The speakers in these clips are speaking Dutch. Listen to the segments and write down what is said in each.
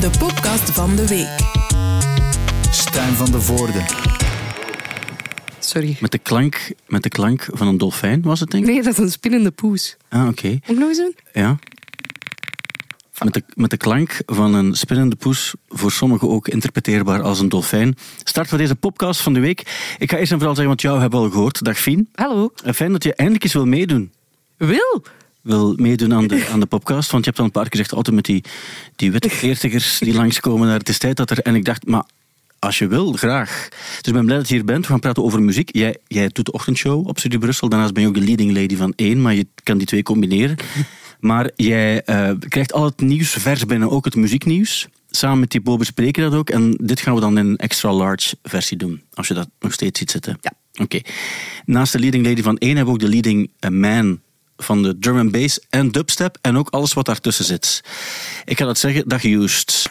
de podcast van de week. Stijn van de Voorde. Sorry. Met de, klank, met de klank van een dolfijn was het, denk ik? Nee, dat is een spinnende poes. Ah, oké. Moet ik nog eens doen? Ja. Met de, met de klank van een spinnende poes, voor sommigen ook interpreteerbaar als een dolfijn, starten we deze podcast van de week. Ik ga eerst en vooral zeggen, want jou hebben we al gehoord. Dag Fien. Hallo. En Fijn dat je eindelijk eens wil meedoen. Wil? Wil meedoen aan de, aan de podcast, want je hebt al een paar keer gezegd, altijd met die, die witte veertigers die langskomen. Daar. Het is tijd dat er... En ik dacht, maar als je wil, graag. Dus ik ben blij dat je hier bent. We gaan praten over muziek. Jij, jij doet de ochtendshow op Studio Brussel. Daarnaast ben je ook de leading lady van één, maar je kan die twee combineren. Maar jij eh, krijgt al het nieuws vers binnen, ook het muzieknieuws. Samen met Thibaut bespreken we dat ook. En dit gaan we dan in een extra large versie doen. Als je dat nog steeds ziet zitten. Ja. Oké. Naast de leading lady van één hebben we ook de leading eh, man van de and bass en dubstep. En ook alles wat daartussen zit. Ik ga dat zeggen, dag Joost.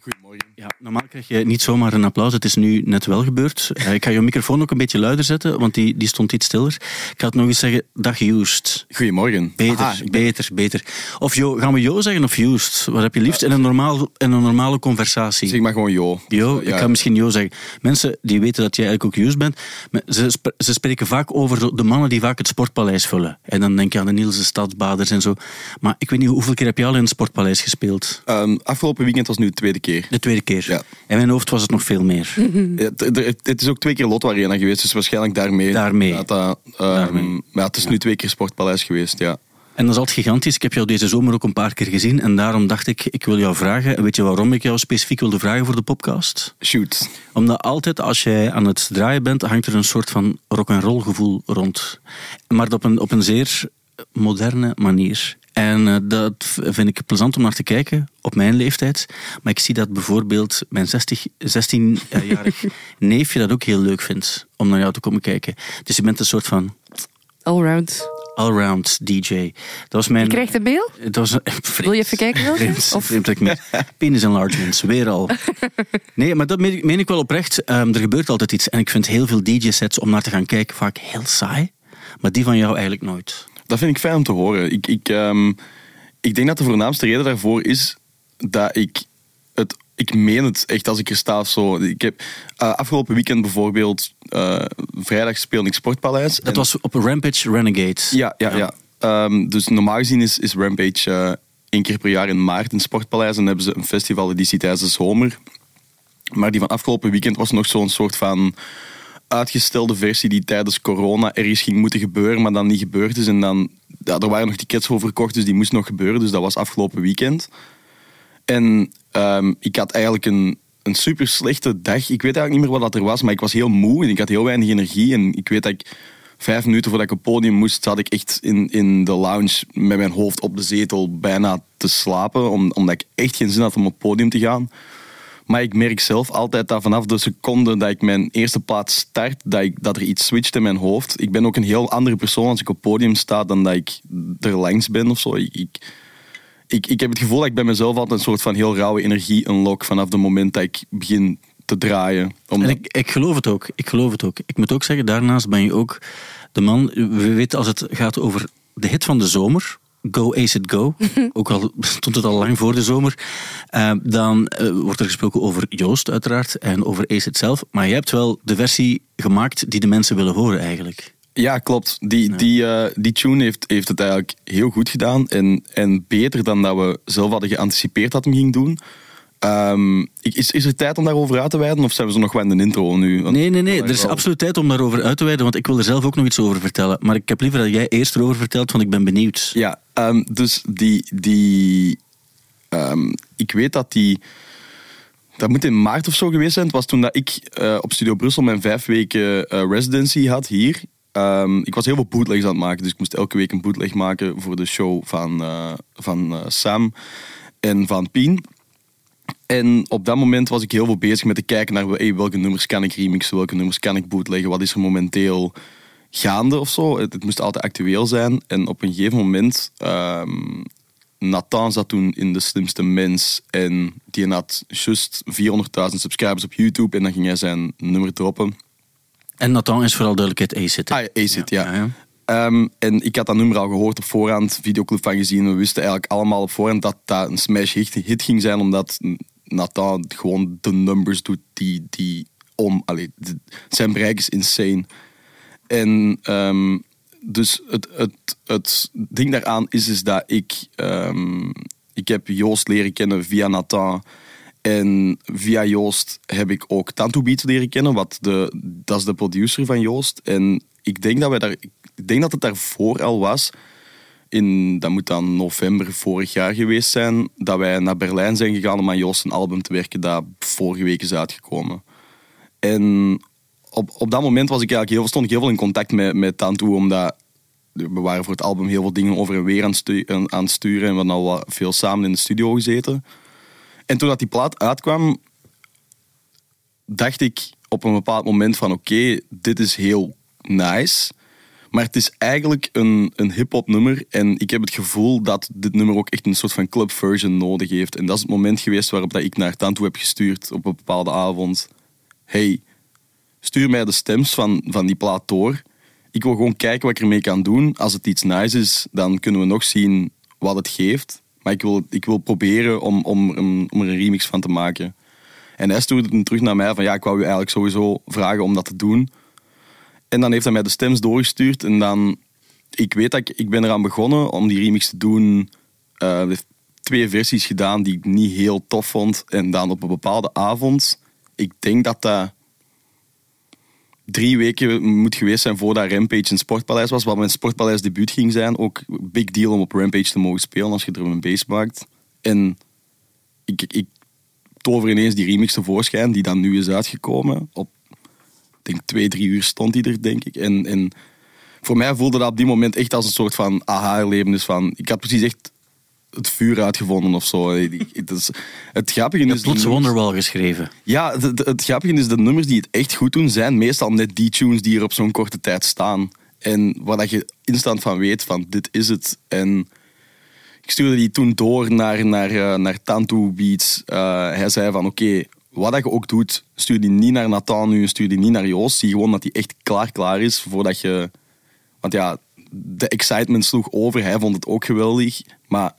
Goedemorgen. Ja, normaal krijg je niet zomaar een applaus. Het is nu net wel gebeurd. Eh, Ik ga je microfoon ook een beetje luider zetten, want die, die stond iets stiller. Ik ga het nog eens zeggen. Dag Joost. Goedemorgen. Beter, Aha, ik ben- beter, beter. Of Jo, gaan we Jo zeggen of Joost? Wat heb je liefst in een, normaal, in een normale conversatie? Zeg maar gewoon Jo. Jo, Ja. ik ga misschien Jo zeggen. Mensen die weten dat jij eigenlijk ook Joost bent, ze, sp- ze spreken vaak over de mannen die vaak het sportpaleis vullen. En dan denk je aan de Nielse Stadsbaders en zo. Maar ik weet niet, hoeveel keer heb je al in het sportpaleis gespeeld? Ehm, afgelopen weekend was nu de tweede keer. De tweede keer. Ja. In mijn hoofd was het nog veel meer. Ja, het- het- het is ook twee keer Lotto Arena geweest, dus waarschijnlijk daarmee. Daarmee. Dat, ehm, Daarmee. Maar ja, het is nu twee keer Sportpaleis geweest, ja. En dat is altijd gigantisch. Ik heb jou deze zomer ook een paar keer gezien. En daarom dacht ik, ik wil jou vragen. En weet je waarom ik jou specifiek wilde vragen voor de podcast? Shoot. Omdat altijd als jij aan het draaien bent, hangt er een soort van rock-and-roll gevoel rond. Maar op een, op een zeer moderne manier. En eh, dat vind ik plezant om naar te kijken, op mijn leeftijd. Maar ik zie dat bijvoorbeeld mijn 60 16-jarig neefje dat ook heel leuk vindt om naar jou te komen kijken. Dus je bent een soort van Allround. allround DJ. Dat was mijn... Je krijgt een mail? Was vreemd. Wil je even kijken welke? Vreemd, Of- vreemd ik penis enlargements, weer al. Nee, maar dat meen ik, meen ik wel oprecht. Ehm, er gebeurt altijd iets. En ik vind heel veel DJ-sets om naar te gaan kijken vaak heel saai. Maar die van jou eigenlijk nooit. Dat vind ik fijn om te horen. Ik, ik, ehm, ik denk dat de voornaamste reden daarvoor is dat ik het. Ik meen het echt als ik er sta zo. Ik heb eh, afgelopen weekend bijvoorbeeld eh, vrijdag speelde ik Sportpaleis. Dat En- was op Rampage Renegade. Ja, ja, ja. Ehm, dus normaal gezien is, is Rampage eh, één keer per jaar in maart in Sportpaleis. En dan hebben ze een festivaleditie tijdens de zomer. Maar die van afgelopen weekend was nog zo'n soort van uitgestelde versie die tijdens corona ergens ging moeten gebeuren, maar dan niet gebeurd is. En dan, ja, er waren nog tickets voor verkocht, dus die moest nog gebeuren. Dus dat was afgelopen weekend. En ehm, ik had eigenlijk een, een super slechte dag. Ik weet eigenlijk niet meer wat dat er was, maar ik was heel moe en ik had heel weinig energie. En ik weet dat ik vijf minuten voordat ik op het podium moest, zat ik echt in, in de lounge met mijn hoofd op de zetel bijna te slapen, om, omdat ik echt geen zin had om op podium te gaan. Maar ik merk zelf altijd dat vanaf de seconde dat ik mijn eerste plaat start, dat, ik, dat er iets switcht in mijn hoofd. Ik ben ook een heel andere persoon als ik op podium sta dan dat ik er langs ben of zo. Ik, ik, ik, ik heb het gevoel dat ik bij mezelf altijd een soort van heel rauwe energie unlock vanaf het moment dat ik begin te draaien. En ik, ik geloof het ook. Ik geloof het ook. Ik moet ook zeggen, daarnaast ben je ook de man. We weten als het gaat over de hit van de zomer. Go Ace It Go. ook al stond het al lang voor de zomer. eh, dan eh, wordt er gesproken over Joost, uiteraard. En over Ace It zelf. Maar jij hebt wel de versie gemaakt die de mensen willen horen, eigenlijk. Ja, klopt. Die, die, eh, die tune heeft, heeft het eigenlijk heel goed gedaan. En, en beter dan dat we zelf hadden geanticipeerd dat hem ging doen. Ehm, is, is er tijd om daarover uit te wijden? Of zijn we zo nog wel in de intro nu? Want- Nee, nee, nee. Er is wel- absoluut tijd om daarover uit te wijden. Want ik wil er zelf ook nog iets over vertellen. Maar ik heb liever dat jij eerst erover vertelt, want ik ben benieuwd. Ja, ehm, dus die... die ehm, ik weet dat die... Dat moet in maart of zo geweest zijn. Het was toen dat ik eh, op Studio Brussel mijn vijf weken eh, residency had hier. Ehm, ik was heel veel bootlegs aan het maken. Dus ik moest elke week een bootleg maken voor de show van, eh, van eh, Sam en van Pien. En op dat moment was ik heel veel bezig met te kijken naar hey, welke nummers kan ik remixen, welke nummers kan ik bootleggen, wat is er momenteel gaande of zo. Het, het moest altijd actueel zijn. En op een gegeven moment, ehm Nathan zat toen in De Slimste Mens en die had juist 400.000 subscribers op YouTube en dan ging hij zijn nummer droppen. En Nathan is vooral duidelijkheid hè? Ah, ja, Acid, ja. Ja, ja. Ehm, en ik had dat nummer al gehoord op voorhand, videoclip van gezien. We wisten eigenlijk allemaal op voorhand dat dat een smash hit, hit ging zijn, omdat Nathan gewoon de numbers doet die, die om... Allee, zijn bereik is insane. En ehm, dus het, het, het ding daaraan is, is dat ik... ehm, ik heb Joost leren kennen via Nathan. En via Joost heb ik ook Tantu Beats leren kennen. Wat de, dat is de producer van Joost. En ik denk dat, wij daar, ik denk dat het daarvoor al was. In, dat moet dan november vorig jaar geweest zijn. Dat wij naar Berlijn zijn gegaan om aan Joost een album te werken. Dat vorige week is uitgekomen. En op, op dat moment was ik eigenlijk heel, stond ik heel veel in contact met, met Tantu. Omdat we waren voor het album heel veel dingen over en weer aan, het sturen. En we hadden al veel samen in de studio gezeten. En toen dat die plaat uitkwam, dacht ik op een bepaald moment van oké, dit is heel nice. Maar het is eigenlijk een, een hip-hop nummer. En ik heb het gevoel dat dit nummer ook echt een soort van club version nodig heeft. En dat is het moment geweest waarop dat ik naar Tantu heb gestuurd op een bepaalde avond. Hey, stuur mij de stems van, van die plaat door. Ik wil gewoon kijken wat ik ermee kan doen. Als het iets nice is, dan kunnen we nog zien wat het geeft. Maar ik wil, ik wil proberen om, om, om, om er een remix van te maken. En hij stuurde het terug naar mij van ja, ik wou u eigenlijk sowieso vragen om dat te doen. En dan heeft hij mij de stems doorgestuurd. En dan, ik weet dat ik, ik ben eraan begonnen om die remix te doen. Hij heeft twee versies gedaan die ik niet heel tof vond. En dan op een bepaalde avond, ik denk dat dat drie weken moet geweest zijn voordat Rampage in Sportpaleis was. Wat mijn Sportpaleis debuut ging zijn. Ook een big deal om op Rampage te mogen spelen als je drum en bass maakt. En ik, ik tover ineens die remix tevoorschijn, die dan nu is uitgekomen. Op, denk twee, drie uur stond die er, denk ik. En, en voor mij voelde dat op die moment echt als een soort van aha-erlevenis van... Ik had precies echt het vuur uitgevonden of zo. Het, is, het grappige is... plots Wonderwall geschreven. ja, het, het, het grappige is, de nummers die het echt goed doen, zijn meestal net die tunes die er op zo'n korte tijd staan. En waar dat je instant van weet, van dit is het. En ik stuurde die toen door naar, naar, eh, naar Tantu Beats. Eh, hij zei van, oké, wat dat je ook doet, stuur die niet naar Nathan nu, stuur die niet naar Joost. Zie gewoon dat die echt klaar klaar is, voordat je... Want ja, de excitement sloeg over. Hij vond het ook geweldig. Maar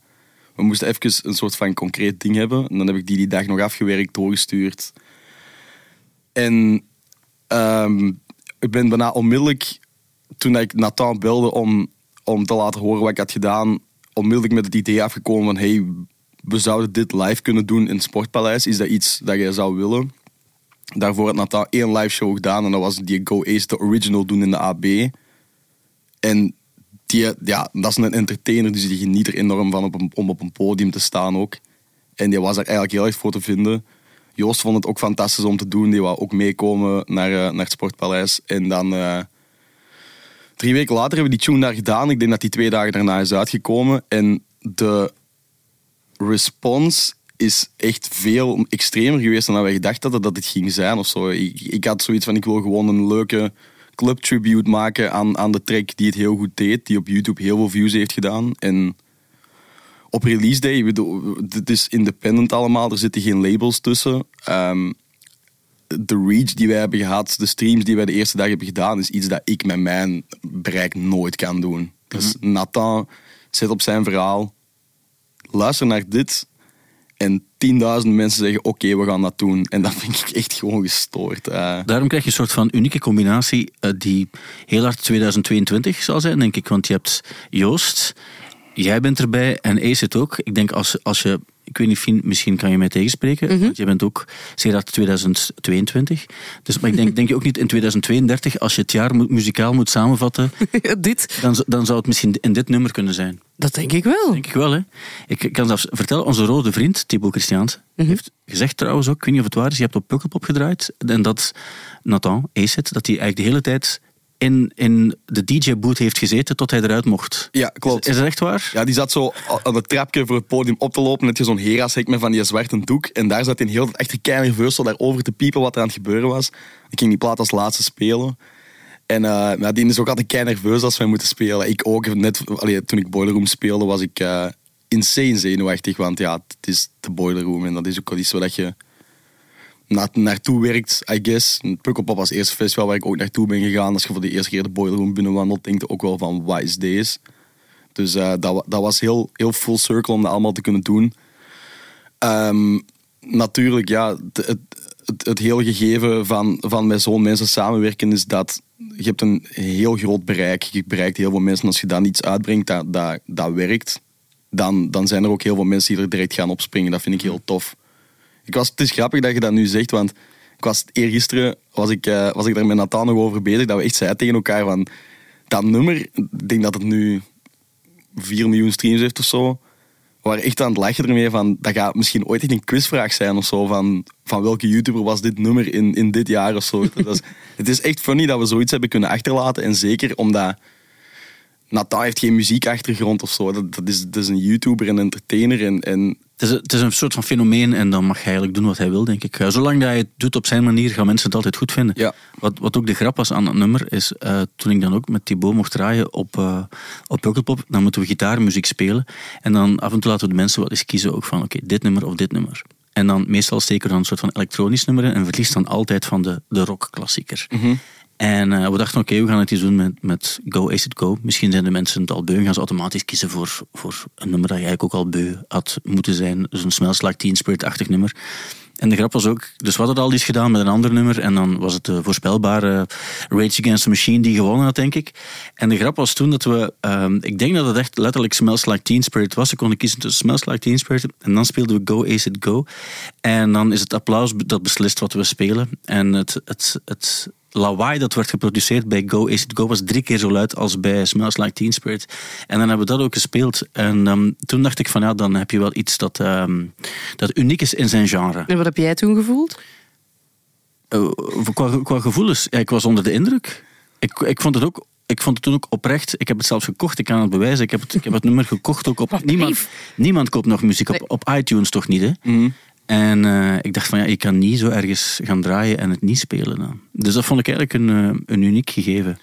we moesten even een soort van concreet ding hebben. En dan heb ik die die dag nog afgewerkt, doorgestuurd. En ehm, ik ben bijna onmiddellijk, toen ik Nathan belde om, om te laten horen wat ik had gedaan, onmiddellijk met het idee afgekomen van hey, we zouden dit live kunnen doen in het Sportpaleis. Is dat iets dat jij zou willen? Daarvoor had Nathan één live show gedaan en dat was die Go Ace The Original doen in de AB. En die, ja, dat is een entertainer, dus die geniet er enorm van op om op een podium te staan ook. En die was er eigenlijk heel erg voor te vinden. Joost vond het ook fantastisch om te doen. Die wou ook meekomen naar, eh, naar het Sportpaleis. En dan eh, drie weken later hebben we die tune daar gedaan. Ik denk dat die twee dagen daarna is uitgekomen. En de response is echt veel extremer geweest dan dat wij gedacht hadden dat het ging zijn of zo. Ik, ik had zoiets van, ik wil gewoon een leuke club tribute maken aan, aan de track die het heel goed deed. Die op YouTube heel veel views heeft gedaan. En op release day, bedoel, het is independent allemaal, er zitten geen labels tussen. Ehm, de reach die wij hebben gehad, de streams die wij de eerste dag hebben gedaan, is iets dat ik met mijn bereik nooit kan doen. Dus Nathan zet op zijn verhaal, luister naar dit en 10.000 mensen zeggen oké, we gaan dat doen. En dat vind ik echt gewoon gestoord. Daarom krijg je een soort van unieke combinatie eh, die heel hard 2022 zal zijn, denk ik. Want je hebt Joost, jij bent erbij en Ace het ook. Ik denk als, als je, ik weet niet, Fien, misschien kan je mij tegenspreken. Want je bent ook zeer hard 2022. Dus, maar ik denk, denk je ook niet in 2032, als je het jaar muzikaal moet samenvatten, Ja, dit, dan, dan zou het misschien in dit nummer kunnen zijn. dat denk ik wel. Denk ik wel, hè. Ik kan zelfs vertellen, onze rode vriend, Thibaut Christiaans, heeft gezegd trouwens ook, ik weet niet of het waar is, je hebt op Pukkelpop gedraaid, en dat Nathan, Acid, dat hij eigenlijk de hele tijd in, in de DJ-boot heeft gezeten tot hij eruit mocht. ja, klopt. Is, is dat echt waar? Ja, die zat zo aan het trapje voor het podium op te lopen. Net je zo'n Hera-sek met van die zwarte doek. En daar zat hij heel echt een kei nerveus zo daarover te piepen wat er aan het gebeuren was. Ik ging die plaat als laatste spelen. En ja, die is ook altijd kei nerveus als wij moeten spelen. Ik ook. Net, allee, toen ik Boiler Room speelde, was ik eh, insane zenuwachtig. Want ja, het is de Boiler Room. En dat is ook wel iets waar dat je na, naartoe werkt, I guess. Pukkelpop was eerste festival waar ik ook naartoe ben gegaan. Als je voor de eerste keer de Boiler Room binnenwandelt, denk je ook wel van, wat is deze? Dus eh, dat, dat was heel, heel full circle om dat allemaal te kunnen doen. Ehm, natuurlijk, ja, het, het, het, hele gegeven van, van met zo'n mensen samenwerken is dat je hebt een heel groot bereik. Je bereikt heel veel mensen. Als je dan iets uitbrengt dat, dat, dat werkt, dan, dan zijn er ook heel veel mensen die er direct gaan opspringen. Dat vind ik heel tof. Ik was, het is grappig dat je dat nu zegt, want ik was, eergisteren was ik, eh, was ik daar met Nathan nog over bezig, dat we echt zeiden tegen elkaar van, dat nummer, ik denk dat het nu 4 miljoen streams heeft of zo, we waren echt aan het lachen ermee van, dat gaat misschien ooit echt een quizvraag zijn of zo, van, van welke YouTuber was dit nummer in, in dit jaar of zo. Dat is, het is echt funny dat we zoiets hebben kunnen achterlaten en zeker omdat Nathan heeft geen muziekachtergrond of zo. Dat, dat, is, dat is een YouTuber en entertainer en, en Het is, het is een soort van fenomeen en dan mag hij eigenlijk doen wat hij wil, denk ik. Eh, Zolang dat hij het doet op zijn manier, gaan mensen het altijd goed vinden. Ja. Wat, wat ook de grap was aan het nummer, is eh, toen ik dan ook met Thibaut mocht draaien op, eh op Pukkelpop, dan moeten we gitaarmuziek spelen. En dan af en toe laten we de mensen wel eens kiezen ook van, oké, dit nummer of dit nummer. En dan meestal steken we dan een soort van elektronisch nummer in en verliest dan altijd van de, de rockklassieker. En eh, we dachten, oké, we gaan het eens doen met, met Go It Go. Misschien zijn de mensen het al beu en gaan ze automatisch kiezen voor, voor een nummer dat je eigenlijk ook al beu had moeten zijn. Dus een Smells Like Teen Spirit-achtig nummer. En de grap was ook, dus we hadden al iets gedaan met een ander nummer en dan was het de voorspelbare Rage Against the Machine die gewonnen had, denk ik. En de grap was toen dat we, ehm, ik denk dat het echt letterlijk Smells Like Teen Spirit was. We konden kiezen tussen Smells Like Teen Spirit en dan speelden we Go Ace It Go. En dan is het applaus dat beslist wat we spelen. En het, het, het lawaai dat werd geproduceerd bij Go Ace It Go was drie keer zo luid als bij Smells Like Teen Spirit. En dan hebben we dat ook gespeeld. En ehm, toen dacht ik van ja, dan heb je wel iets dat, ehm, dat uniek is in zijn genre. En wat heb jij toen gevoeld? Eh, qua, qua gevoelens, ja, ik was onder de indruk. Ik, ik vond het ook. Ik vond het toen ook oprecht. Ik heb het zelfs gekocht. Ik kan het bewijzen. Ik heb het, ik heb het nummer gekocht ook op. Niemand, niemand koopt nog muziek op, op iTunes, toch niet? Hè? En eh, ik dacht van ja, ik kan niet zo ergens gaan draaien en het niet spelen. Dan. Dus dat vond ik eigenlijk een, eh, een uniek gegeven.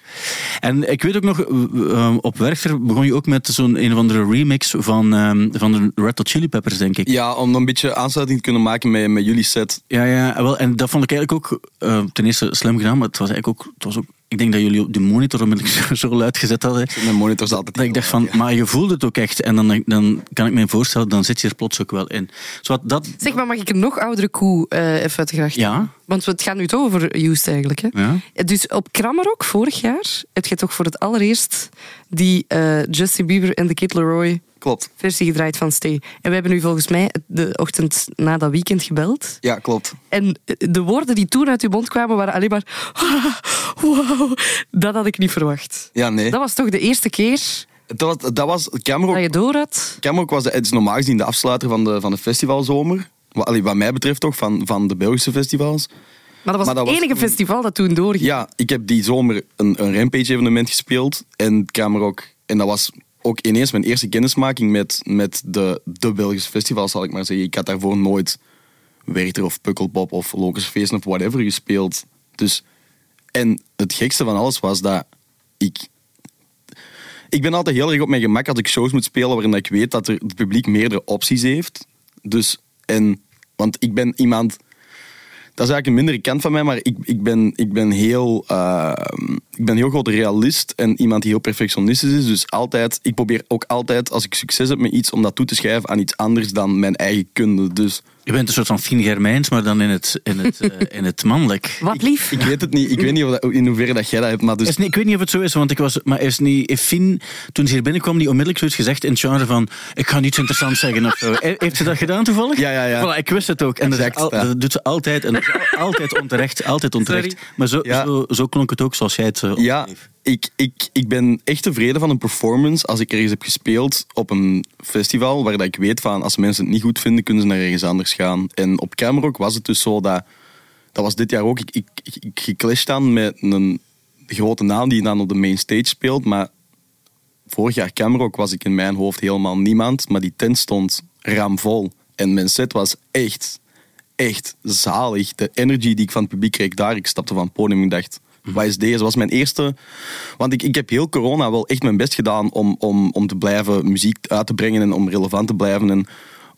En ik weet ook nog, eh, op Werchter begon je ook met zo'n een of andere remix van, eh, van de Red Hot Chili Peppers, denk ik. ja, om een beetje aansluiting te kunnen maken met, met jullie set. Ja, ja, wel, en dat vond ik eigenlijk ook eh, ten eerste slim gedaan, maar het was eigenlijk ook, het was ook ik denk dat jullie op de monitor onmiddellijk zo, zo luid gezet hadden. Mijn monitors altijd. Dat ik dacht van, maar je voelde het ook echt. En dan, dan kan ik me voorstellen, dan zit je er plots ook wel in. Zo dat, Zeg maar, mag ik een nog oudere koe eh, even uit de gracht? Ja. Want het gaat nu toch over Used eigenlijk. Hè? Ja. Dus op Krammerok vorig jaar heb je toch voor het allereerst die eh, Justin Bieber en de Kid Leroy Klopt. versie gedraaid van Stay. En we hebben nu volgens mij de ochtend na dat weekend gebeld. Ja, klopt. En de woorden die toen uit uw mond kwamen waren alleen maar... Wow, dat had ik niet verwacht. Ja, nee. Dat was toch de eerste keer Dat was, dat was dat je door had? Cameron was de, het is normaal gezien de afsluiter van de, van de festivalzomer. Wat, allee, wat mij betreft toch, van, van de Belgische festivals. Maar dat was Maar dat het was enige festival dat toen doorging. Ja, ik heb die zomer een, een Rampage-evenement gespeeld. En Camerok. En dat was ook ineens mijn eerste kennismaking met, met de, de Belgische festivals, zal ik maar zeggen. Ik had daarvoor nooit Werchter of Pukkelpop of Locus Feesten of whatever gespeeld. Dus, en het gekste van alles was dat ik... Ik ben altijd heel erg op mijn gemak als ik shows moet spelen waarin ik weet dat er het publiek meerdere opties heeft. Dus, en, want ik ben iemand dat is eigenlijk een mindere kant van mij, maar ik, ik, ben, ik, ben heel, eh, ik ben heel groot realist en iemand die heel perfectionistisch is. Dus altijd, ik probeer ook altijd, als ik succes heb met iets, om dat toe te schrijven aan iets anders dan mijn eigen kunde. Dus Je bent een soort van Fien Germijns, maar dan in het, in het, eh, in het mannelijk. Wat lief. ik weet het niet, ik weet niet of dat- in hoeverre dat jij dat hebt, maar dus... Is niet, ik weet niet of het zo is, want ik was. Maar is niet. Heeft Fien, toen ze hier binnenkwam, die onmiddellijk zoiets gezegd in het genre van. Ik ga niets interessants zeggen of zo. He- Heeft ze dat gedaan toevallig? Ja, ja, ja. Voilà, ik wist het ook. En dat, is Exact, al- ja. dat doet ze altijd. En dat is al- altijd onterecht. Altijd onterecht. Sorry. Maar zo, Ja. zo, zo klonk het ook zoals jij het. eh, Ja. Ik, ik, ik ben echt tevreden van een performance als ik ergens heb gespeeld op een festival waar dat ik weet van als mensen het niet goed vinden, kunnen ze naar ergens anders gaan. En op Camerok was het dus zo dat, dat was dit jaar ook, ik, ik, ik, geclashed dan met een grote naam die dan op de main stage speelt, maar vorig jaar Camerok was ik in mijn hoofd helemaal niemand, maar die tent stond ramvol. En mijn set was echt, echt zalig. De energy die ik van het publiek kreeg daar, ik stapte van het podium en dacht, wat is deze? Was mijn eerste... Want ik, ik heb heel corona wel echt mijn best gedaan om, om, om te blijven muziek uit te brengen en om relevant te blijven. En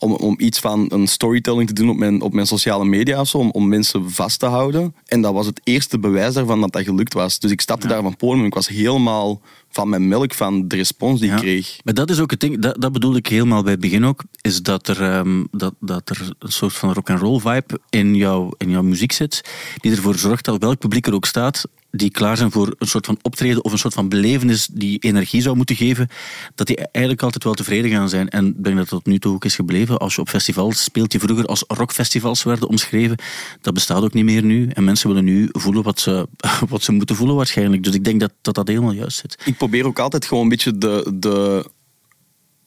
om, om iets van een storytelling te doen op mijn, op mijn sociale media of zo, om, om mensen vast te houden. En dat was het eerste bewijs daarvan dat dat gelukt was. Dus ik stapte daar van podium en ik was helemaal van mijn melk van de respons die Ja. ik kreeg. Maar dat is ook het ding, dat, dat bedoel ik helemaal bij het begin ook, is dat er, ehm, dat, dat er een soort van rock-and-roll vibe in, jouw in jouw muziek zit, die ervoor zorgt dat welk publiek er ook staat, die klaar zijn voor een soort van optreden of een soort van belevenis die energie zou moeten geven, dat die eigenlijk altijd wel tevreden gaan zijn. En ik denk dat dat tot nu toe ook is gebleven. Als je op festivals speelt, die vroeger als rockfestivals werden omschreven, dat bestaat ook niet meer nu. En mensen willen nu voelen wat ze, wat ze moeten voelen waarschijnlijk. Dus ik denk dat dat, dat helemaal juist zit. Ik probeer ook altijd gewoon een beetje de... de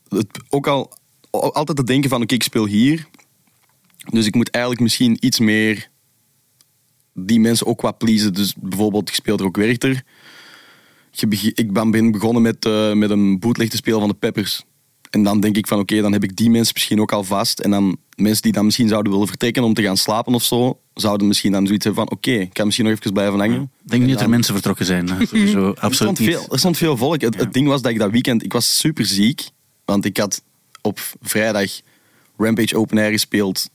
het, ook al altijd te denken van, oké, ik speel hier. Dus ik moet eigenlijk misschien iets meer die mensen ook wat pleasen. Dus bijvoorbeeld, ik speel er ook Werchter. Ik ben begonnen met, eh, met een bootleg te spelen van de Peppers. En dan denk ik van, oké, dan heb ik die mensen misschien ook al vast. En dan mensen die dan misschien zouden willen vertrekken om te gaan slapen of zo, zouden misschien dan zoiets hebben van, oké, ik kan misschien nog even blijven hangen. Ik denk niet dat er mensen vertrokken zijn. Sowieso, Er absoluut stond, veel, er stond veel volk. Het, Ja. het ding was dat ik dat weekend... Ik was super ziek. Want ik had op vrijdag Rampage Open Air gespeeld.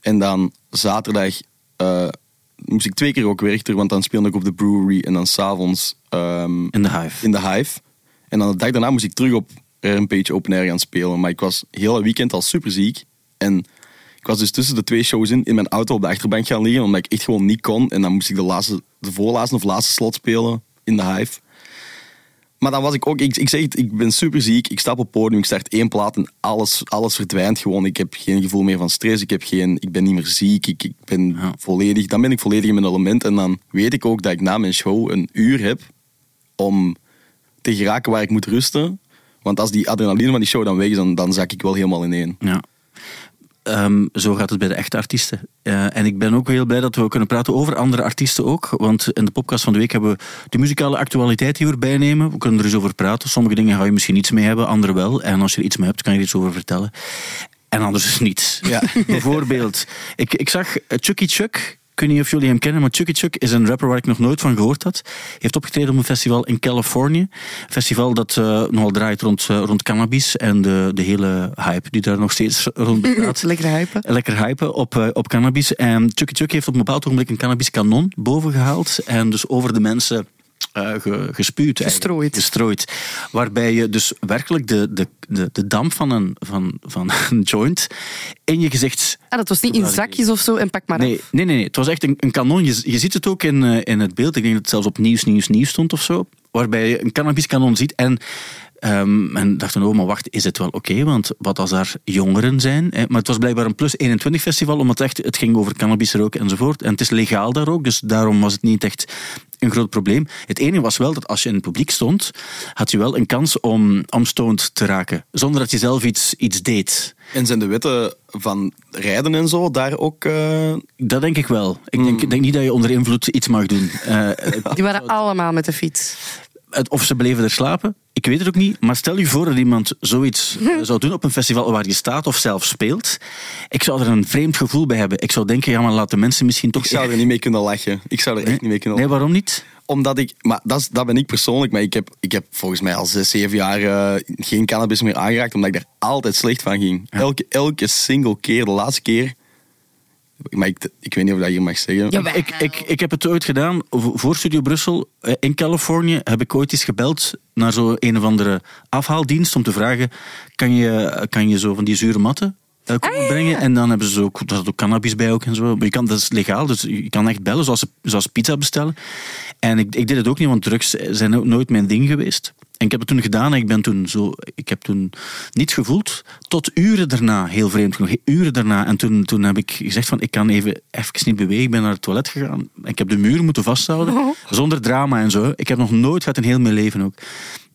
En dan zaterdag eh, moest ik twee keer ook werken. Want dan speelde ik op de brewery. En dan s'avonds um, In de hive. in de Hive. En dan de dag daarna moest ik terug op Rampage Open Air gaan spelen. Maar ik was het hele weekend al super ziek. En ik was dus tussen de twee shows in, in mijn auto op de achterbank gaan liggen. Omdat ik echt gewoon niet kon. En dan moest ik de, laatste, de voorlaatste of laatste slot spelen in de Hive. Maar dan was ik ook, ik, ik zeg het, ik ben super ziek. Ik stap op het podium, ik start één plaat en alles, alles verdwijnt gewoon. Ik heb geen gevoel meer van stress, ik, heb geen, ik ben niet meer ziek. Ik, ik ben Ja. volledig, dan ben ik volledig in mijn element. En dan weet ik ook dat ik na mijn show een uur heb om te geraken waar ik moet rusten. Want als die adrenaline van die show dan weg is, dan, dan zak ik wel helemaal ineen. Ja. Ehm, zo gaat het bij de echte artiesten. Eh, en ik ben ook heel blij dat we kunnen praten over andere artiesten ook. Want in de podcast van de week hebben we de muzikale actualiteit die we erbij nemen. We kunnen er eens over praten. Sommige dingen ga je misschien iets mee hebben, andere wel. En als je er iets mee hebt, kan je er iets over vertellen. En anders dus niet. Ja. Bijvoorbeeld, ik, ik zag Chucky Chuck. Ik weet niet of jullie hem kennen, maar Chucky Chuck is een rapper waar ik nog nooit van gehoord had. Hij heeft opgetreden op een festival in Californië. Een festival dat eh, nogal draait rond, eh, rond cannabis en de, de hele hype die daar nog steeds rond bestaat. Lekker hypen. Lekker hypen op, eh, op cannabis. En Chucky Chuck heeft op een bepaald ogenblik een cannabiskanon boven gehaald. En dus over de mensen ge- gespuwd. Gestrooid. Gestrooid. Waarbij je dus werkelijk de, de, de, de damp van een, van, van een joint in je gezicht Ah, dat was niet in zakjes of zo en pak maar Nee, af. nee, nee, nee. Het was echt een, een kanon. Je, je ziet het ook in, eh, in het beeld. Ik denk dat het zelfs op nieuws, nieuws, nieuws stond of zo. Waarbij je een cannabiskanon ziet. En ehm men dacht dan, oh, maar wacht, is het wel oké? Want wat als daar jongeren zijn? Hè? Maar het was blijkbaar een plus 21 festival, omdat het, echt, het ging over cannabisrook enzovoort. En het is legaal daar ook, dus daarom was het niet echt een groot probleem. Het enige was wel dat als je in het publiek stond, had je wel een kans om, stoned te raken. Zonder dat je zelf iets, iets deed. En zijn de wetten van rijden en zo daar ook... eh, Dat denk ik wel. Ik denk, ik denk niet dat je onder invloed iets mag doen. Eh, Die waren allemaal met de fiets. Het- of ze bleven er slapen, ik weet het ook niet. Maar stel je voor dat iemand zoiets eh, zou doen op een festival waar je staat of zelf speelt. Ik zou er een vreemd gevoel bij hebben. Ik zou denken, ja, maar laat de mensen misschien toch... ik zou er niet mee kunnen lachen. Ik zou er echt niet mee kunnen Nee, lachen. waarom niet? Omdat ik, maar dat, is, dat ben ik persoonlijk, maar ik heb, ik heb volgens mij al zes, zeven jaar eh, geen cannabis meer aangeraakt, omdat ik daar altijd slecht van ging. Elke, elke single keer, de laatste keer. Maar ik, ik weet niet of dat hier mag zeggen. Jawel. Ik, ik, ik heb het ooit gedaan voor Studio Brussel. Eh, In Californië heb ik ooit eens gebeld naar zo'n een of andere afhaaldienst om te vragen: kan je, kan je zo van die zure matten eh, komen brengen? En dan hebben ze ook, daar zat ook cannabis bij ook en zo. Maar je kan, dat is legaal, dus je kan echt bellen zoals, zoals pizza bestellen. En ik, ik deed het ook niet, want drugs zijn ook nooit mijn ding geweest. En ik heb het toen gedaan en ik, ben toen zo, ik heb toen niets gevoeld. Tot uren daarna, heel vreemd genoeg, uren daarna. En toen, toen heb ik gezegd van, ik kan even, even niet bewegen. Ik ben naar het toilet gegaan. Ik heb de muur moeten vasthouden, Oh. zonder drama en zo. Ik heb nog nooit gehad in heel mijn leven ook.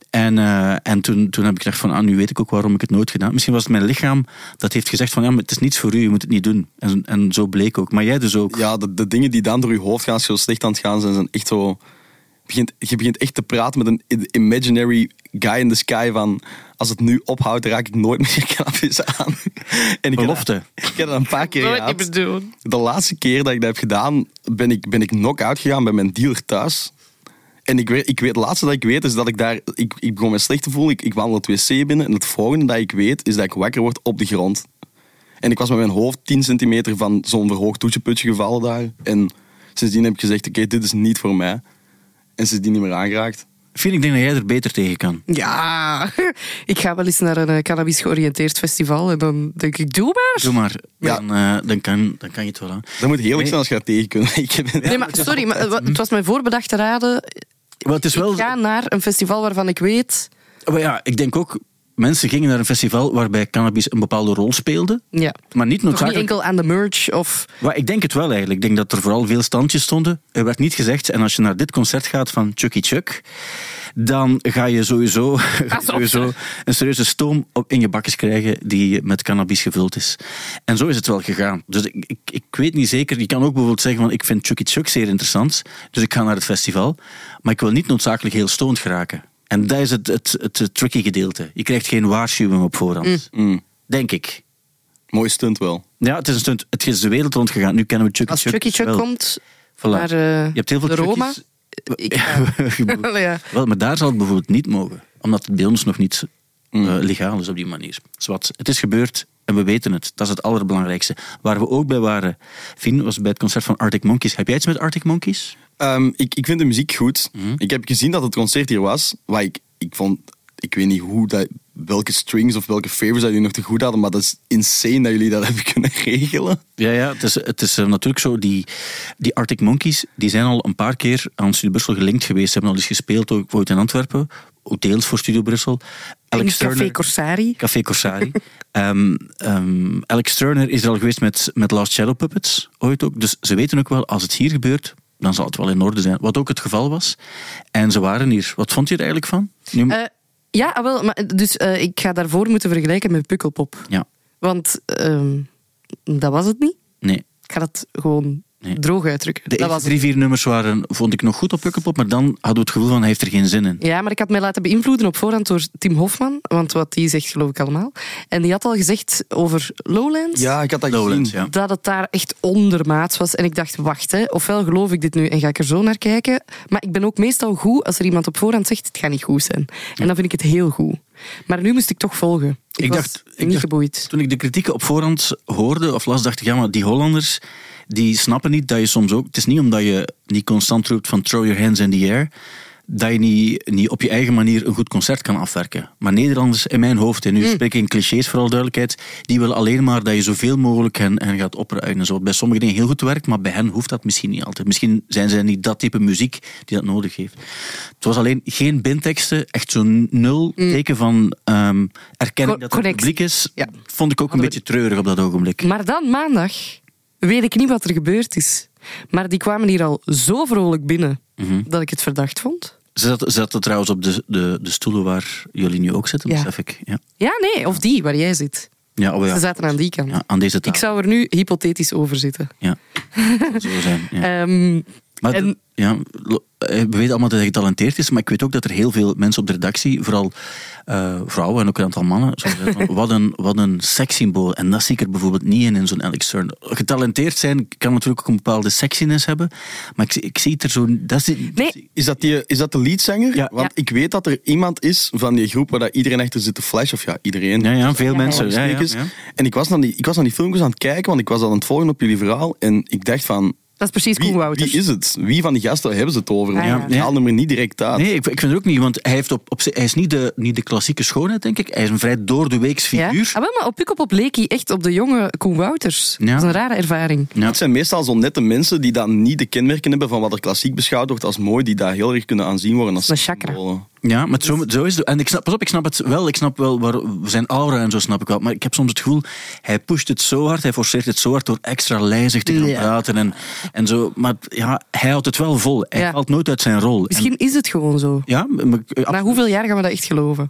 En, eh, en toen, toen heb ik gedacht van, ah, nu weet ik ook waarom ik het nooit gedaan heb. Misschien was het mijn lichaam dat heeft gezegd van, ja, maar het is niets voor u, je moet het niet doen. En, en zo bleek ook. Maar jij dus ook. Ja, de, de dingen die dan door je hoofd gaan als je zo slecht aan het gaan zijn, zijn echt zo... Begint, je begint echt te praten met een imaginary guy in the sky van... Als het nu ophoudt, raak ik nooit meer cannabis aan. En ik heb Belofte. dat- Ik heb dat een paar keer doen. De laatste keer dat ik dat heb gedaan, ben ik, ben ik knock-out gegaan bij mijn dealer thuis. En ik weet, ik weet, het laatste dat ik weet is dat ik daar... Ik, ik begon me slecht te voelen. Ik, ik wandel het wc binnen. En het volgende dat ik weet is dat ik wakker word op de grond. En ik was met mijn hoofd 10 centimeter van zo'n verhoogd toetsenputje gevallen daar. En sindsdien heb ik gezegd, oké, dit is niet voor mij. En sindsdien niet meer aangeraakt. Fien, ik denk dat jij er beter tegen kan. Ja, ik ga wel eens naar een eh, cannabis georiënteerd festival en dan denk ik, doe maar. Doe maar, Ja. dan, eh, dan, kan, dan kan je het wel aan. Dat moet heerlijk Nee. zijn als je dat tegen kunt. Ik heb Nee, maar sorry, maar het wa- het was mijn voorbedachte raden. Maar het is wel... Ik ga naar een festival waarvan ik weet... Maar ja, ik denk ook, mensen gingen naar een festival waarbij cannabis een bepaalde rol speelde. Ja, Maar niet noodzakelijk... enkel aan de merch of... Maar ik denk het wel eigenlijk. Ik denk dat er vooral veel standjes stonden. Er werd niet gezegd, en als je naar dit concert gaat van Chucky Chuck, dan ga je sowieso, ga je sowieso een serieuze stoom op in je bakjes krijgen die met cannabis gevuld is. En zo is het wel gegaan. Dus ik, ik, ik weet niet zeker. Je kan ook bijvoorbeeld zeggen van ik vind Chucky Chuck zeer interessant, dus ik ga naar het festival. Maar ik wil niet noodzakelijk heel stoned geraken. En dat is het, het, het, tricky gedeelte. Je krijgt geen waarschuwing op voorhand. Mm, Denk ik. mooi stunt wel. Ja, het is een stunt. Het is de wereld rondgegaan. Nu kennen we Chucky Als Chuck. Chucky Chuck wel. komt Voilà. naar eh, Je hebt heel veel de Roma... Ik. Je moet- Wel, ja. Wel, maar daar zal het bijvoorbeeld niet mogen. Omdat het bij ons nog niet Mm. eh, legaal is op die manier. Zwat. Het is gebeurd en we weten het. Dat is het allerbelangrijkste. Waar we ook bij waren, Fien, was bij het concert van Arctic Monkeys. Heb jij iets met Arctic Monkeys? Ehm, ik, ik vind de muziek goed. Mhm. Ik heb gezien dat het concert hier was. Waar ik, ik vond, ik weet niet hoe dat, welke strings of welke favors dat jullie nog te goed hadden, maar dat is insane dat jullie dat hebben kunnen regelen. Ja, ja het is, het is eh, natuurlijk zo. Die, die Arctic Monkeys die zijn al een paar keer aan Studio Brussel gelinkt geweest. Ze hebben al eens gespeeld, ook ooit in Antwerpen. Ook deels voor Studio Brussel. Alex Café Turner- Corsari. Café Corsari. Ehm, ehm, Alex Turner is er al geweest met, met Last Shadow Puppets, ooit ook. Dus ze weten ook wel, als het hier gebeurt, dan zal het wel in orde zijn. Wat ook het geval was. En ze waren hier. Wat vond je er eigenlijk van? Nu, Eh, ja, ah, wel, maar, dus eh, ik ga daarvoor moeten vergelijken met Pukkelpop. ja, Want ehm, dat was het niet. nee. Ik ga dat gewoon Nee. droog uitdrukken. De dat eerste was drie, vier nummers waren, vond ik nog goed op Pukkelpop, maar dan hadden we het gevoel van, hij heeft er geen zin in. Ja, maar ik had mij laten beïnvloeden op voorhand door Tim Hofman. Want wat die zegt, geloof ik allemaal. En die had al gezegd over Lowlands. Ja, ik had dat Lowlands, gezien. ja. Dat het daar echt ondermaats was. En ik dacht, wacht, hè, ofwel geloof ik dit nu en ga ik er zo naar kijken. Maar ik ben ook meestal goed als er iemand op voorhand zegt, het gaat niet goed zijn. En dan vind ik het heel goed. Maar nu moest ik toch volgen. Ik, Ik was dacht- ik niet dacht- geboeid. Toen ik de kritieken op voorhand hoorde of las, dacht ik, ja, maar die Hollanders, die snappen niet dat je soms ook... Het is niet omdat je niet constant roept van throw your hands in the air, dat je niet, niet op je eigen manier een goed concert kan afwerken. Maar Nederlanders, in mijn hoofd, en nu Hmm. spreek ik in clichés vooral duidelijkheid, die willen alleen maar dat je zoveel mogelijk hen, hen gaat opruimen. en Zo. Bij sommige dingen heel goed werkt, maar bij hen hoeft dat misschien niet altijd. Misschien zijn zij niet dat type muziek die dat nodig heeft. Het was alleen geen bindteksten, echt zo'n nul teken van ehm, erkenning Co- dat het publiek is. Ja. Vond ik ook een Hadden beetje treurig op dat ogenblik. Maar dan maandag weet ik niet wat er gebeurd is. Maar die kwamen hier al zo vrolijk binnen Mhm. dat ik het verdacht vond. Ze zaten, ze zaten trouwens op de, de, de stoelen waar jullie nu ook zitten, Ja. besef ik. Ja, Ja, nee, of die waar jij zit. ja, oh ja. Ze zaten aan die kant. ja aan deze Ik tafel. zou er nu hypothetisch over zitten. Ja, dat zou zo zijn. Ja. Ehm, Maar en- ja, eh, we weten allemaal dat hij getalenteerd is, maar ik weet ook dat er heel veel mensen op de redactie, vooral eh, vrouwen en ook een aantal mannen, zo zeggen wat een, wat een sekssymbool. En dat zie ik er bijvoorbeeld niet in in zo'n Alex Turner. Getalenteerd zijn kan natuurlijk ook een bepaalde sexiness hebben, maar ik, zie- ik zie het er zo... Dat is, Nee. Is dat, die, is dat de leadzanger? Ja. Want Ja. ik weet dat er iemand is van die groep waar dat iedereen achter zit te flash. Of ja, iedereen. Ja, ja, veel Ja, mensen. Ja. En ik was, naar die, ik was naar die filmpjes aan het kijken, want ik was al aan het volgen op jullie verhaal. En ik dacht van, dat is precies wie, Koen Wouters. wie is het? Wie van die gasten hebben ze het over? Want Ja, ik ja. haalde me niet direct uit. Nee, ik, ik vind het ook niet, want hij, heeft op, op, hij is niet de, niet de klassieke schoonheid, denk ik. Hij is een vrij door de weeks Ja? figuur. Ah, wel, maar op Pukkelpop leek hij echt op de jonge Koen Wouters. Ja. Dat is een rare ervaring. Ja. Het zijn meestal zo nette mensen die dan niet de kenmerken hebben van wat er klassiek beschouwd wordt als mooi, die daar heel erg kunnen aanzien worden als Een chakra. symbolen. Ja, maar zo, zo is het. En ik snap, pas op, ik snap het wel. Ik snap wel waar, zijn aura en zo snap ik wel. Maar ik heb soms het gevoel, hij pusht het zo hard, hij forceert het zo hard door extra lijzig te gaan Ja. praten en, en zo. Maar ja, hij houdt het wel vol. Hij Ja. valt nooit uit zijn rol. Misschien is het gewoon zo. Ja, maar, Na hoeveel jaar gaan we dat echt geloven?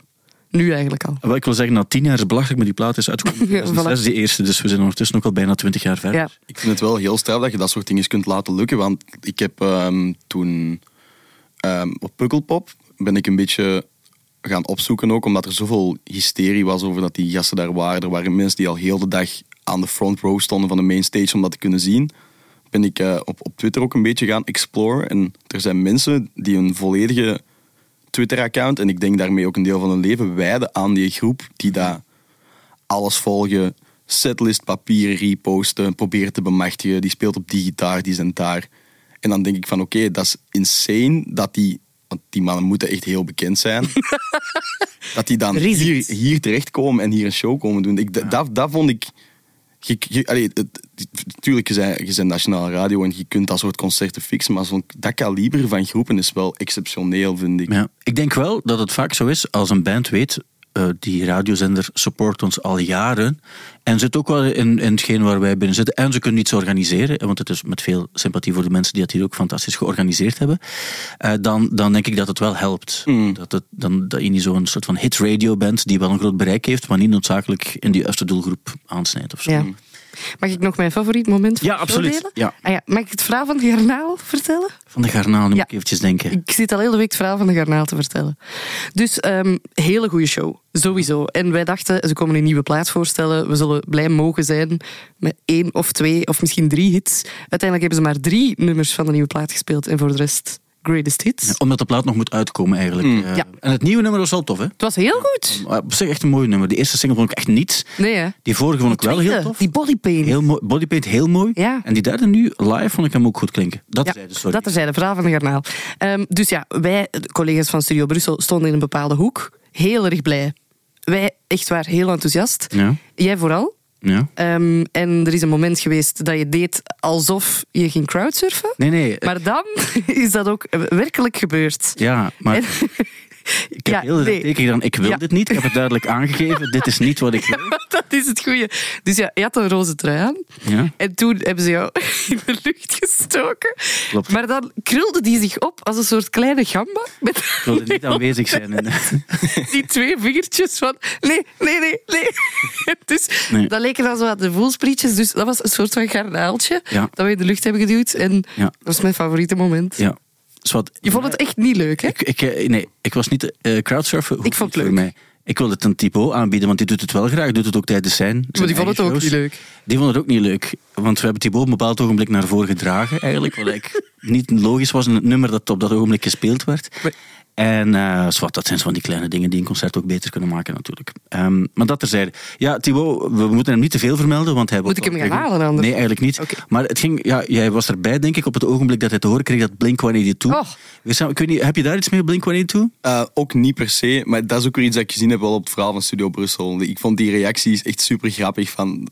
Nu eigenlijk al. Wel, ik wil zeggen, na tien jaar is het belachelijk, maar die plaat is uitgekomen. Dat is die eerste, dus we zijn ondertussen ook al bijna twintig jaar verder. Ja. Ik vind het wel heel straf dat je dat soort dingen kunt laten lukken. Want ik heb ehm, toen ehm, op Pukkelpop ben ik een beetje gaan opzoeken ook, omdat er zoveel hysterie was over dat die gasten daar waren. Er waren mensen die al heel de dag aan de front row stonden van de main stage om dat te kunnen zien. Ben ik eh, op, op Twitter ook een beetje gaan exploren. En er zijn mensen die een volledige Twitter-account, en ik denk daarmee ook een deel van hun leven, wijden aan die groep, die daar alles volgen, setlist papier reposten, proberen te bemachtigen. Die speelt op die gitaar, die zijn daar. En dan denk ik van oké, dat is insane dat die... Want die mannen moeten echt heel bekend zijn. dat die dan Er hier, hier terechtkomen en hier een show komen doen. Ik, dat, dat, dat vond ik... Je, je, allee, het, natuurlijk, je bent, je bent nationale radio en je kunt dat soort concerten fixen, maar zo'n, dat kaliber van groepen is wel exceptioneel, vind ik. Ja. Ik denk wel dat het vaak zo is als een band weet. Eh, die radiozender support ons al jaren. En zit ook wel in, in hetgeen waar wij binnen zitten. En ze kunnen iets organiseren. Want het is met veel sympathie voor de mensen die dat hier ook fantastisch georganiseerd hebben. eh, dan, dan denk ik dat het wel helpt. Dat, het, dan, dat je niet zo'n soort van hit radio bent die wel een groot bereik heeft, maar niet noodzakelijk in die juiste doelgroep aansnijdt of zo. Ja. Mag ik nog mijn favoriet moment van Ja, de show absoluut. delen? Ja. Ah ja, mag ik het verhaal van de garnaal vertellen? Van de garnaal, nu Ja. moet ik eventjes denken. Ik zit al heel de week het verhaal van de garnaal te vertellen. Dus ehm hele goede show, sowieso. En wij dachten, ze komen een nieuwe plaat voorstellen. We zullen blij mogen zijn met één of twee of misschien drie hits. Uiteindelijk hebben ze maar drie nummers van de nieuwe plaat gespeeld. En voor de rest, greatest hits. Ja, omdat de plaat nog moet uitkomen eigenlijk. Eh, Ja. En het nieuwe nummer was wel tof, hè? Het was heel goed. Op zich echt een mooi nummer. De eerste single vond ik echt niet. Nee, hè? Die vorige vond ik wel heel tof. Die bodypaint. Heel mooi, bodypaint heel mooi. Ja. En die derde nu, live, vond ik hem ook goed klinken. Dat Ja, zei de sorry. dat er zijn de verhaal van de garnaal. Ehm, dus ja, wij, de collega's van Studio Brussel, stonden in een bepaalde hoek. Heel erg blij. Wij echt waar heel enthousiast. Ja. Jij vooral. Ja. Ehm, en er is een moment geweest dat je deed alsof je ging crowdsurfen. Nee, nee. Maar dan is dat ook werkelijk gebeurd. Ja, maar En- ik heb Ja, heel nee. tegen dan, ik wil Ja. dit niet. Ik heb het duidelijk aangegeven. dit is niet wat ik wil. dat is het goede. Dus ja, je had een roze trui aan. Ja. En toen hebben ze jou in de lucht gestoken. Klopt. Maar dan krulde die zich op als een soort kleine gamba. Met Ik wilde niet aanwezig zijn. in- die twee vingertjes van nee, nee, nee, nee. Dus Nee. dat leken dan zo aan de voelsprietjes. Dus dat was een soort van garnaaltje dat we in de lucht hebben geduwd. En dat was mijn favoriete moment. Ja. Je vond het echt niet leuk, hè? Ik, ik, eh, nee, ik was niet eh, crowdsurfen. Ik vond het voor leuk. mij. Ik wilde het een typo aanbieden, want die doet het wel graag. Doet het ook tijdens zijn. Maar die vond het ook niet leuk. Die vond het ook niet leuk. Want we hebben Thibaut op een bepaald ogenblik naar voren gedragen, eigenlijk. Wat eigenlijk niet logisch was in het nummer dat op dat ogenblik gespeeld werd. Maar- En eh, zwart, dat zijn zo van die kleine dingen die een concert ook beter kunnen maken, natuurlijk. Ehm, maar dat terzijde. Ja, Thibaut, we moeten hem niet te veel vermelden, want hij Moet ik hem gaan halen anders? Nee, eigenlijk niet. Maar het ging, ja, jij was erbij, denk ik, op het ogenblik dat hij te horen kreeg dat Blink-182... Oh. Wees nou, Ik weet niet, heb je daar iets mee, Blink-182? Eh, ook niet per se, maar dat is ook weer iets dat ik gezien heb wel op het verhaal van Studio Brussel. Ik vond die reacties echt super grappig. Van,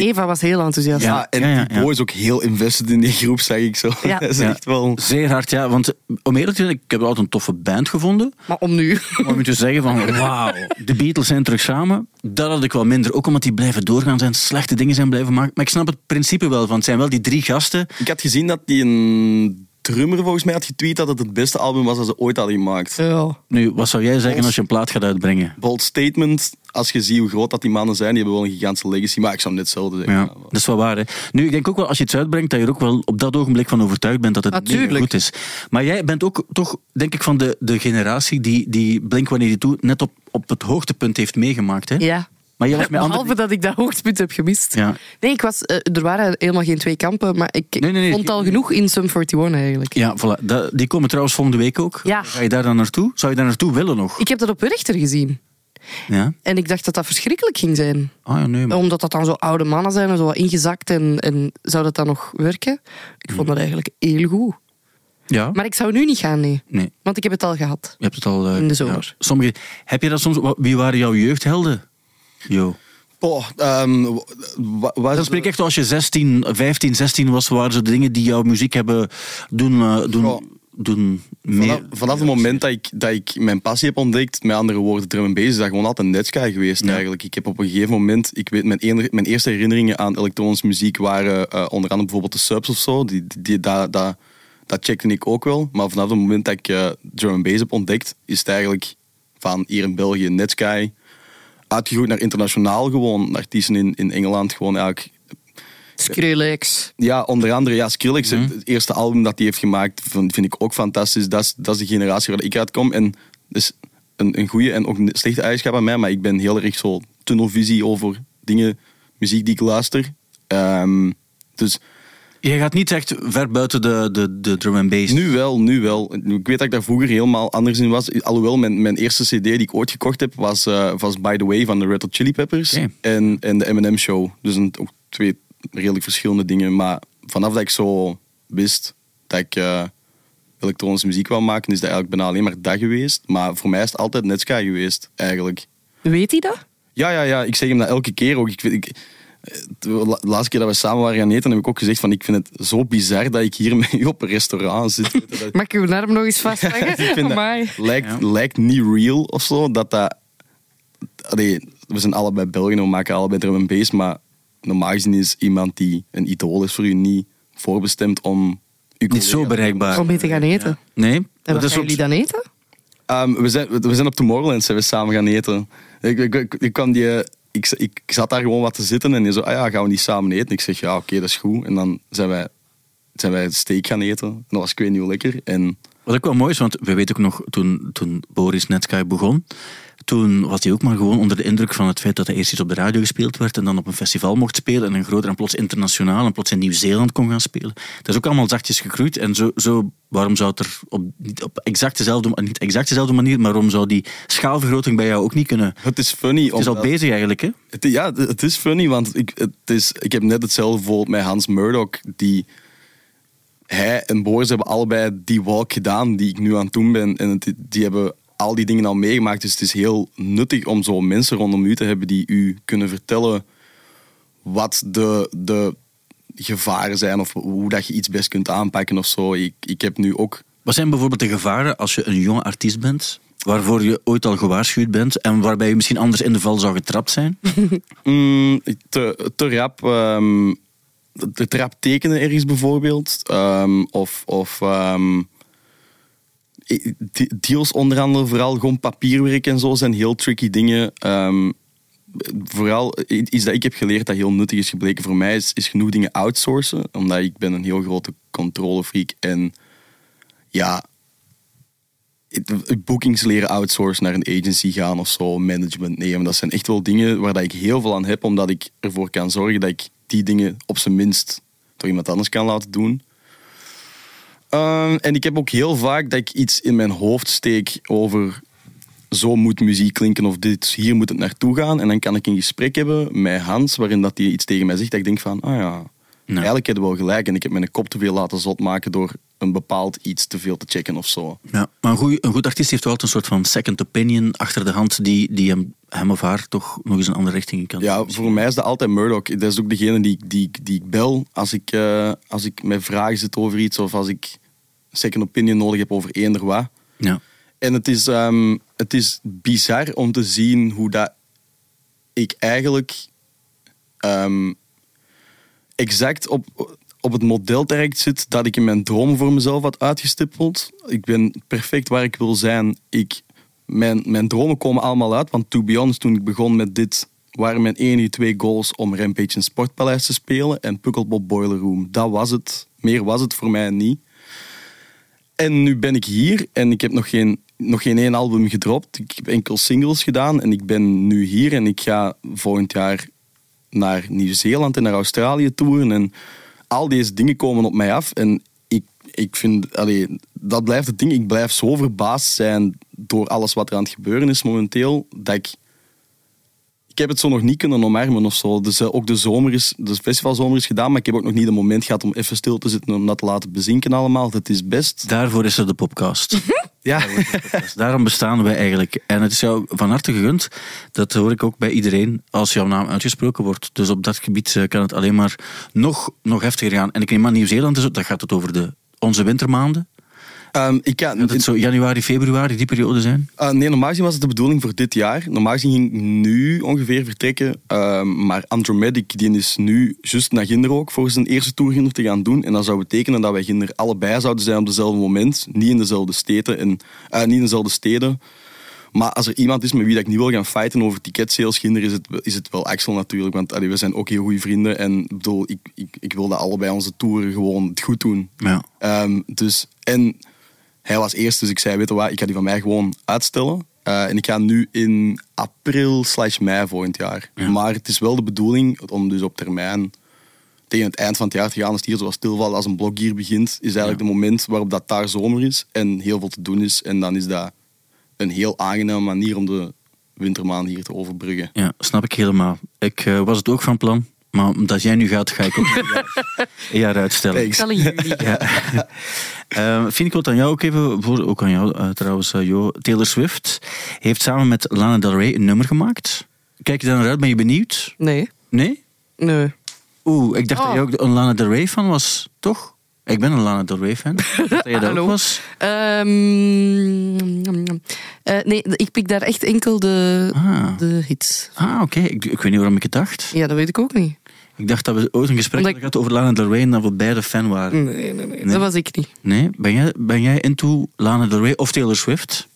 Eva was heel enthousiast. Ja. en ja, ja. Thibaut is ook heel invested in die groep, zeg ik zo. Ja. dat is Ja. echt wel... Zeer hard, ja. Want om eerlijk te zijn, ik heb altijd een toffe band gevonden. Maar om nu. Om je te zeggen van, wauw, de Beatles zijn terug samen. Dat had ik wel minder. Ook omdat die blijven doorgaan zijn, slechte dingen zijn blijven maken. Maar ik snap het principe wel, want het zijn wel die drie gasten. Ik had gezien dat die een drummer volgens mij had getweet dat het het beste album was dat ze ooit hadden gemaakt. Ja. Nu, wat zou jij zeggen als je een plaat gaat uitbrengen? Bold statement, als je ziet hoe groot dat die mannen zijn, die hebben wel een gigantische legacy, maar ik zou net hetzelfde zeggen. Ja, dat is wel waar. Hè. Nu, ik denk ook wel, als je iets uitbrengt, dat je er ook wel op dat ogenblik van overtuigd bent dat het mega Natuurlijk. goed is. Maar jij bent ook toch, denk ik, van de, de generatie die, die Blink-182 net op, op het hoogtepunt heeft meegemaakt. Hè? ja. Maar jij was met Behalve andere... dat ik dat hoogtepunt heb gemist. Ja. Nee, ik was, eh, er waren helemaal geen twee kampen, maar ik Nee, nee, nee. vond al genoeg in Sum 41 eigenlijk. Ja, voilà. Die komen trouwens volgende week ook. Ja. Ga je daar dan naartoe? Zou je daar naartoe willen nog? Ik heb dat op Werchter gezien. Ja? En ik dacht dat dat verschrikkelijk ging zijn. Ah ja, nee. Maar... Omdat dat dan zo oude mannen zijn en zo wat ingezakt. En, en zou dat dan nog werken? Ik vond dat eigenlijk heel goed. Ja? Maar ik zou nu niet gaan, nee. Nee. Want ik heb het al gehad. Je hebt het al... eh, In de zomer. ja. Sommige... Heb je dat soms... Wie waren jouw jeugdhelden? Jo. Oh, ehm, wa- wa- Dan spreek ik echt als je 16, 15, 16 was, waren ze de dingen die jouw muziek hebben doen, eh, doen, doen meer. Vanaf, vanaf het moment dat ik, dat ik mijn passie heb ontdekt, met andere woorden drum en bass, is dat gewoon altijd Netsky geweest Ja. eigenlijk. Ik heb op een gegeven moment, ik weet, mijn, ene- mijn eerste herinneringen aan elektronische muziek waren eh, onder andere bijvoorbeeld de subs of zo. Die, die, die- dat, dat, dat checkte ik ook wel. Maar vanaf het moment dat ik eh, drum en bass heb ontdekt, is het eigenlijk van hier in België Netsky uitgegroeid naar internationaal gewoon. Artiesten in, in Engeland gewoon eigenlijk Skrillex. ja, onder andere ja, Skrillex, het het eerste album dat hij heeft gemaakt, vind, vind ik ook fantastisch. Dat is, dat is de generatie waar ik uitkom. En dat is een, een goede en ook een slechte eigenschap aan mij, maar ik ben heel erg zo tunnelvisie over dingen, muziek die ik luister. Ehm, dus Je gaat niet echt ver buiten de, de, de drum and bass. Nu wel, nu wel. Ik weet dat ik daar vroeger helemaal anders in was. Alhoewel, mijn, mijn eerste cd die ik ooit gekocht heb, was, eh, was By The Way van de Red Hot Chili Peppers. En, en de M&M Show. Dus een, ook twee redelijk verschillende dingen. Maar vanaf dat ik zo wist dat ik eh, elektronische muziek wou maken, is dat eigenlijk bijna alleen maar dat geweest. Maar voor mij is het altijd Netsky geweest, eigenlijk. Weet hij dat? Ja, ja, ja. Ik zeg hem dat elke keer ook. Ik, ik, de la- laatste keer dat we samen waren gaan eten, heb ik ook gezegd van ik vind het zo bizar dat ik hier met u op een restaurant zit. Dat- Mag ik uw arm nog eens vastleggen? ik vind Amai. dat lijkt, lijkt niet real of zo. Dat dat, allee, we zijn allebei Belgen en we maken allebei drum en bass, maar normaal gezien is iemand die een idool is voor u niet voorbestemd om... uw Niet zo bereikbaar. Om mee te gaan eten. Nee? En Dat wat is gaan ook- jullie dan eten? Ehm, we, zijn, we zijn op Tomorrowland zijn we samen gaan eten. Ik, ik, ik, ik kwam die, ik, ik zat daar gewoon wat te zitten en die zo, ah ja, gaan we niet samen eten? Ik zeg, ja, oké, dat is goed. En dan zijn wij, zijn wij steak gaan eten. En dat was ik weet niet hoe lekker. En Wat ook wel mooi is, want we weten ook nog, toen, toen Boris Netsky begon, toen was hij ook maar gewoon onder de indruk van het feit dat hij eerst iets op de radio gespeeld werd en dan op een festival mocht spelen en een groter en plots internationaal en plots in Nieuw-Zeeland kon gaan spelen. Dat is ook allemaal zachtjes gegroeid en zo, zo waarom zou het er op, niet op exact dezelfde, niet exact dezelfde manier, maar waarom zou die schaalvergroting bij jou ook niet kunnen? het is funny. Het is al bezig eigenlijk, hè? Het, ja, het is funny, want ik, het is, ik heb net hetzelfde bijvoorbeeld met Hans Murdoch. Die, hij en Boris hebben allebei die walk gedaan die ik nu aan het doen ben. En het- die hebben al die dingen al meegemaakt. Dus het is heel nuttig om zo mensen rondom u te hebben die u kunnen vertellen wat de, de gevaren zijn of hoe dat je iets best kunt aanpakken of zo. Ik, ik heb nu ook Wat zijn bijvoorbeeld de gevaren als je een jonge artiest bent, waarvoor je ooit al gewaarschuwd bent en waarbij je misschien anders in de val zou getrapt zijn? Mm, te, te rap. ehm, te rap tekenen ergens bijvoorbeeld. Ehm, of of ehm, deals onder andere, vooral gewoon papierwerk en zo, zijn heel tricky dingen. Ehm, vooral iets dat ik heb geleerd dat heel nuttig is gebleken voor mij, is, is genoeg dingen outsourcen. Omdat ik ben een heel grote controlefreak en ja, bookings leren outsourcen naar een agency gaan of zo, management nemen. Dat zijn echt wel dingen waar dat ik heel veel aan heb, omdat ik ervoor kan zorgen dat ik die dingen op zijn minst door iemand anders kan laten doen. Ehm, en ik heb ook heel vaak dat ik iets in mijn hoofd steek over zo moet muziek klinken of dit, hier moet het naartoe gaan. En dan kan ik een gesprek hebben met Hans waarin dat hij iets tegen mij zegt dat ik denk van, ah ja, eigenlijk heb je wel gelijk. En ik heb mijn kop te veel laten zot maken door een bepaald iets te veel te checken of zo. Ja, maar een, goeie, een goed artiest heeft wel altijd een soort van second opinion achter de hand die, die hem, hem of haar toch nog eens een andere richting in kan. Ja, voor mij is dat altijd Murdoch. Dat is ook degene die, ik- die, die ik bel als ik, eh, als ik met vragen zit over iets of als ik second opinion nodig heb over eender wat. Ja. En het is, ehm, het is bizar om te zien hoe dat ik eigenlijk ehm, exact op, op het model terecht zit dat ik in mijn droom voor mezelf had uitgestippeld. Ik ben perfect waar ik wil zijn. Ik, mijn, mijn dromen komen allemaal uit, want to be honest, toen ik begon met dit, waren mijn enige twee goals om Rampage in Sportpaleis te spelen en Pukkelpop Boiler Room. Dat was het. Meer was het voor mij niet. En nu ben ik hier en ik heb nog geen, nog geen één album gedropt. Ik heb enkel singles gedaan en ik ben nu hier en ik ga volgend jaar naar Nieuw-Zeeland en naar Australië toeren. En al deze dingen komen op mij af. En ik, ik vind, allee, dat blijft het ding. Ik blijf zo verbaasd zijn door alles wat er aan het gebeuren is momenteel, dat ik heb het zo nog niet kunnen omarmen of zo. Dus eh, ook de zomer is, de festivalzomer is gedaan, maar ik heb ook nog niet het moment gehad om even stil te zitten om dat te laten bezinken allemaal. Dat is best. Daarvoor is er de podcast. Ja. Dus daarom bestaan wij eigenlijk. En het is jou van harte gegund. Dat hoor ik ook bij iedereen als jouw naam uitgesproken wordt. Dus op dat gebied eh, kan het alleen maar nog, nog heftiger gaan. En ik neem aan Nieuw-Zeeland, is het- dan gaat het over de, onze wintermaanden. Ehm, ik kan, Dat het zo januari, februari, die periode zijn. Uh, nee, normaal gezien was het de bedoeling voor dit jaar. Normaal gezien ging ik nu ongeveer vertrekken. Um, maar Andromedic die is nu juist naar Ginder ook voor zijn eerste tour Ginder te gaan doen. En dat zou betekenen dat wij Ginder allebei zouden zijn op dezelfde moment. Niet in dezelfde steden. En, uh, niet in dezelfde steden. Maar als er iemand is met wie dat ik niet wil gaan fighten over ticketsales Ginder, is het, is het wel Axel natuurlijk. Want allee, we zijn ook heel goede vrienden. En ik bedoel, ik, ik, ik wil dat allebei onze toeren gewoon het goed doen. Ja. Um, dus, en hij was eerst, dus ik zei, weet je wat, ik ga die van mij gewoon uitstellen. Uh, en ik ga nu in april slash mei volgend jaar. Ja. Maar het is wel de bedoeling om dus op termijn tegen het eind van het jaar te gaan, als het hier zoals stilvallen als een blok hier begint, is eigenlijk de moment waarop dat daar zomer is en heel veel te doen is. En dan is dat een heel aangename manier om de wintermaanden hier te overbruggen. Ja, snap ik helemaal. Ik eh, was het ook van plan. Maar omdat jij nu gaat, ga ik ook een jaar, een jaar uitstellen. Thanks. Ik zal in juli. Eh, vind ik wat aan jou ook even, voor, ook aan jou eh, trouwens, eh, Jo. Taylor Swift heeft samen met Lana Del Rey een nummer gemaakt. Kijk je daar naar uit? Ben je benieuwd? Nee. Nee? Nee. Oeh, ik dacht Oh. dat je ook een Lana Del Rey fan was, toch? Ik ben een Lana Del Rey fan. Dat je dat ook was. Ehm, eh, nee, ik pik daar echt enkel de, Ah, de hits. ah oké. Ik, ik weet niet waarom ik het dacht. Ja, dat weet ik ook niet. Ik dacht dat we ooit een gesprek hadden gehad over Lana Del Rey en dat we beide fan waren. Nee, nee, nee. Nee. Dat was ik niet. Nee? Ben jij, ben jij into Lana Del Rey of Taylor Swift?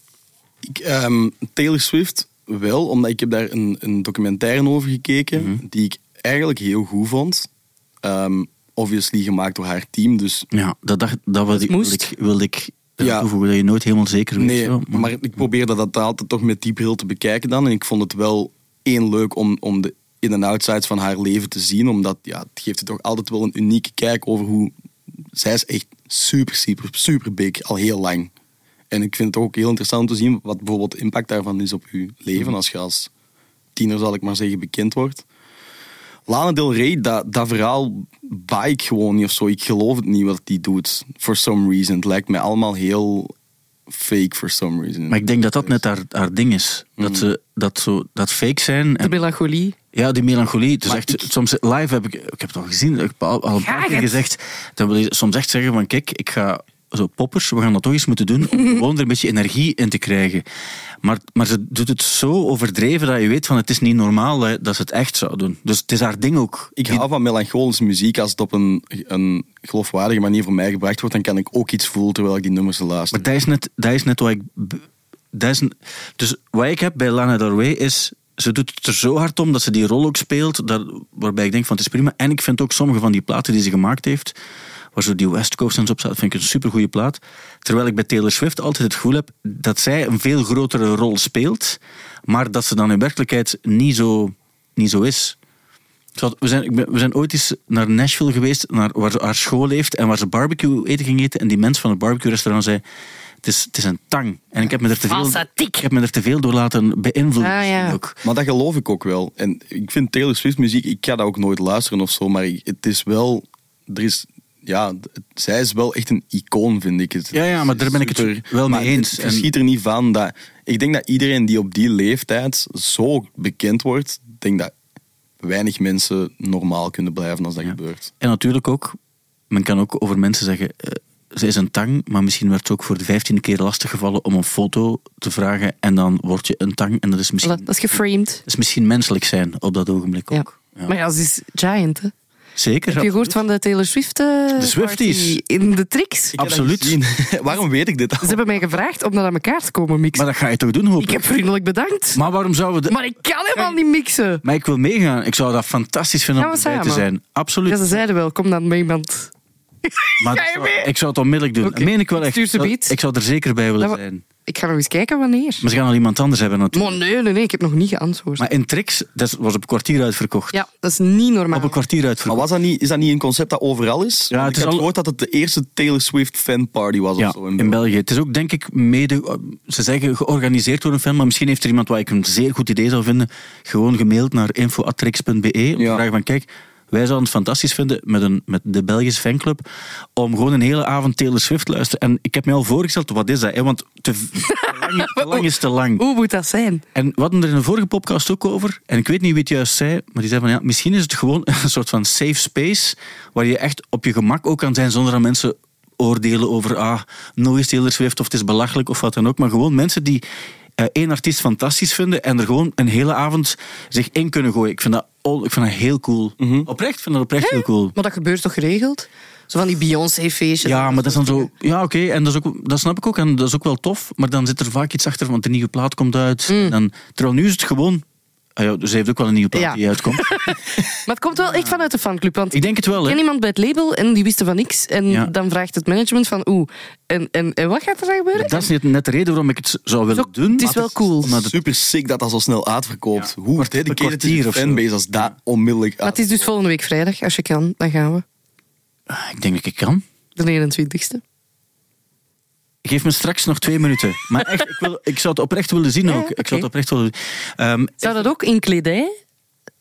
Ik, ehm, Taylor Swift wel, omdat ik heb daar een, een documentaire over gekeken Mhm. die ik eigenlijk heel goed vond. Ehm, obviously gemaakt door haar team, dus Ja, dat, dacht, dat wilde, ik, wilde ik, wilde ik Ja. toevoegen, dat je nooit helemaal zeker weet. Nee, zo, maar... ik probeerde dat altijd toch met die bril te bekijken dan. En ik vond het wel één leuk om, om de in- en outsides van haar leven te zien. Omdat ja, het geeft je toch altijd wel een unieke kijk over hoe... Zij is echt super, super, super big, al heel lang. En ik vind het ook heel interessant om te zien wat bijvoorbeeld de impact daarvan is op je leven. Als je als tiener, zal ik maar zeggen, bekend wordt. Lana Del Rey, dat, dat verhaal baai ik gewoon niet of zo. Ik geloof het niet wat die doet. For some reason. Het lijkt mij allemaal heel fake for some reason. Maar ik denk dat dat net haar, haar ding is. Dat, ze, dat, zo, dat fake zijn. De En, melancholie. ja, die melancholie. Maar echt, ik- soms live heb ik, ik heb het al gezien, ik heb al, al een paar keer gezegd. Dan wil je soms echt zeggen van kijk, ik ga zo poppers, we gaan dat toch eens moeten doen om gewoon er een beetje energie in te krijgen. Maar, maar ze doet het zo overdreven dat je weet van het is niet normaal hè, dat ze het echt zou doen. Dus het is haar ding ook. Ik hou van melancholische muziek. Als het op een, een geloofwaardige manier voor mij gebracht wordt, dan kan ik ook iets voelen terwijl ik die nummers luister. Maar dat is net, dat is net wat ik. Dat is, dus wat ik heb bij Lana Del Rey is. Ze doet het er zo hard om dat ze die rol ook speelt. Dat, waarbij ik denk van het is prima. En ik vind ook sommige van die platen die ze gemaakt heeft. Waar zo die West Coast en zo op staat, vind ik een supergoeie plaat. Terwijl ik bij Taylor Swift altijd het gevoel heb dat zij een veel grotere rol speelt. Maar dat ze dan in werkelijkheid niet zo, niet zo is. We zijn, we zijn ooit eens naar Nashville geweest, naar, waar ze haar school heeft en waar ze barbecue eten ging eten. En die mens van het barbecue restaurant zei, het is, het is een tang. En ik heb me er te veel, ik heb me er te veel door laten beïnvloeden. Ah, ja. ook. Maar dat geloof ik ook wel. En ik vind Taylor Swift muziek, ik ga dat ook nooit luisteren of zo, maar ik- het is wel, er is, ja, het- zij is wel echt een icoon, vind ik. Het Ja, ja, maar daar ben ik het wel mee eens. Het En- verschiet er niet van dat, ik denk dat iedereen die op die leeftijd zo bekend wordt, denk dat weinig mensen normaal kunnen blijven als dat Ja. gebeurt. En natuurlijk ook, men kan ook over mensen zeggen, ze is een tang, maar misschien werd ze ook voor de vijftiende keer lastiggevallen om een foto te vragen en dan word je een tang en dat is misschien, Dat is geframed. dat is misschien menselijk zijn op dat ogenblik Ja. ook. Ja. Maar ja, ze is giant, hè. Zeker. Heb je gehoord van de Taylor Swift eh, De Swifties. in de tricks? Ik Absoluut. Waarom weet ik dit al? Ze hebben mij gevraagd om dat aan elkaar te komen mixen. Maar dat ga je toch doen, hoop ik heb vriendelijk bedankt. Maar waarom zouden we... de- Maar ik kan helemaal niet mixen. Maar ik wil meegaan. Ik zou dat fantastisch vinden om erbij te zijn. Absoluut. Ja, ze zeiden wel, kom dan met iemand. Maar Ga dat je zou- mee? ik zou het onmiddellijk doen. Oké. Meen ik wel echt. Stuur ze beat. Ik zou er zeker bij willen zijn. Ik ga nog eens kijken wanneer. Maar ze gaan al iemand anders hebben natuurlijk. Maar nee, nee, nee, ik heb nog niet geantwoord. Maar in Trix, dat was op een kwartier uitverkocht. Ja, dat is niet normaal. Op een kwartier Maar uitverkocht. was dat niet, is dat niet een concept dat overal is? Ja, Want het ik is heb al- gehoord dat het de eerste Taylor Swift fanparty was Ja, of zo. in België. Het is ook, denk ik, mede... Ze zeggen georganiseerd door een fan, maar misschien heeft er iemand wat ik een zeer goed idee zou vinden, gewoon gemaild naar info.trix.be om te Ja. vragen van, kijk, wij zouden het fantastisch vinden met, een, met de Belgische fanclub om gewoon een hele avond Taylor Swift te luisteren. En ik heb me al voorgesteld, wat is dat? Hè? Want te, te, lang, te lang is te lang. Hoe moet dat zijn? En we hadden er in een vorige podcast ook over. En ik weet niet wie het juist zei. Maar die zei van ja, misschien is het gewoon een soort van safe space. Waar je echt op je gemak ook kan zijn zonder dat mensen oordelen over ah, nooit is Taylor Swift of het is belachelijk of wat dan ook. Maar gewoon mensen die één artiest fantastisch vinden en er gewoon een hele avond zich in kunnen gooien. Ik vind dat, ik vind dat heel cool. Oprecht, ik vind dat oprecht heel cool. Maar dat gebeurt toch geregeld? Zo van die Beyoncé-feestjes. Ja, maar dat is dan zo. Ja, oké, en dat, is ook, dat snap ik ook. En dat is ook wel tof. Maar dan zit er vaak iets achter, want de nieuwe plaat komt uit. En Dan, terwijl nu is het gewoon Ah ja, dus hij heeft ook wel een nieuwe plaat Ja. die uitkomt. Maar het komt wel echt vanuit de fanclub. Want ik denk het wel, ik ken hè. iemand bij het label en die wisten van niks. En Ja. dan vraagt het management van, oeh, en, en, en wat gaat er dan gebeuren? Dat is net, net de reden waarom ik het zou willen Zo- doen. het is wel cool. Het- Super sick dat dat zo snel uitverkoopt. Hoe dedicated is kwartier de of zo. fanbase als dat onmiddellijk Maar het is dus volgende week vrijdag. Als je kan, dan gaan we. Ah, Ik denk dat ik kan. De 21ste. Geef me straks nog twee minuten. Maar echt, ik, wil, ik zou het oprecht willen zien Ja, ook. Ik zou het oprecht willen Ehm, Zou dat ook in kledij,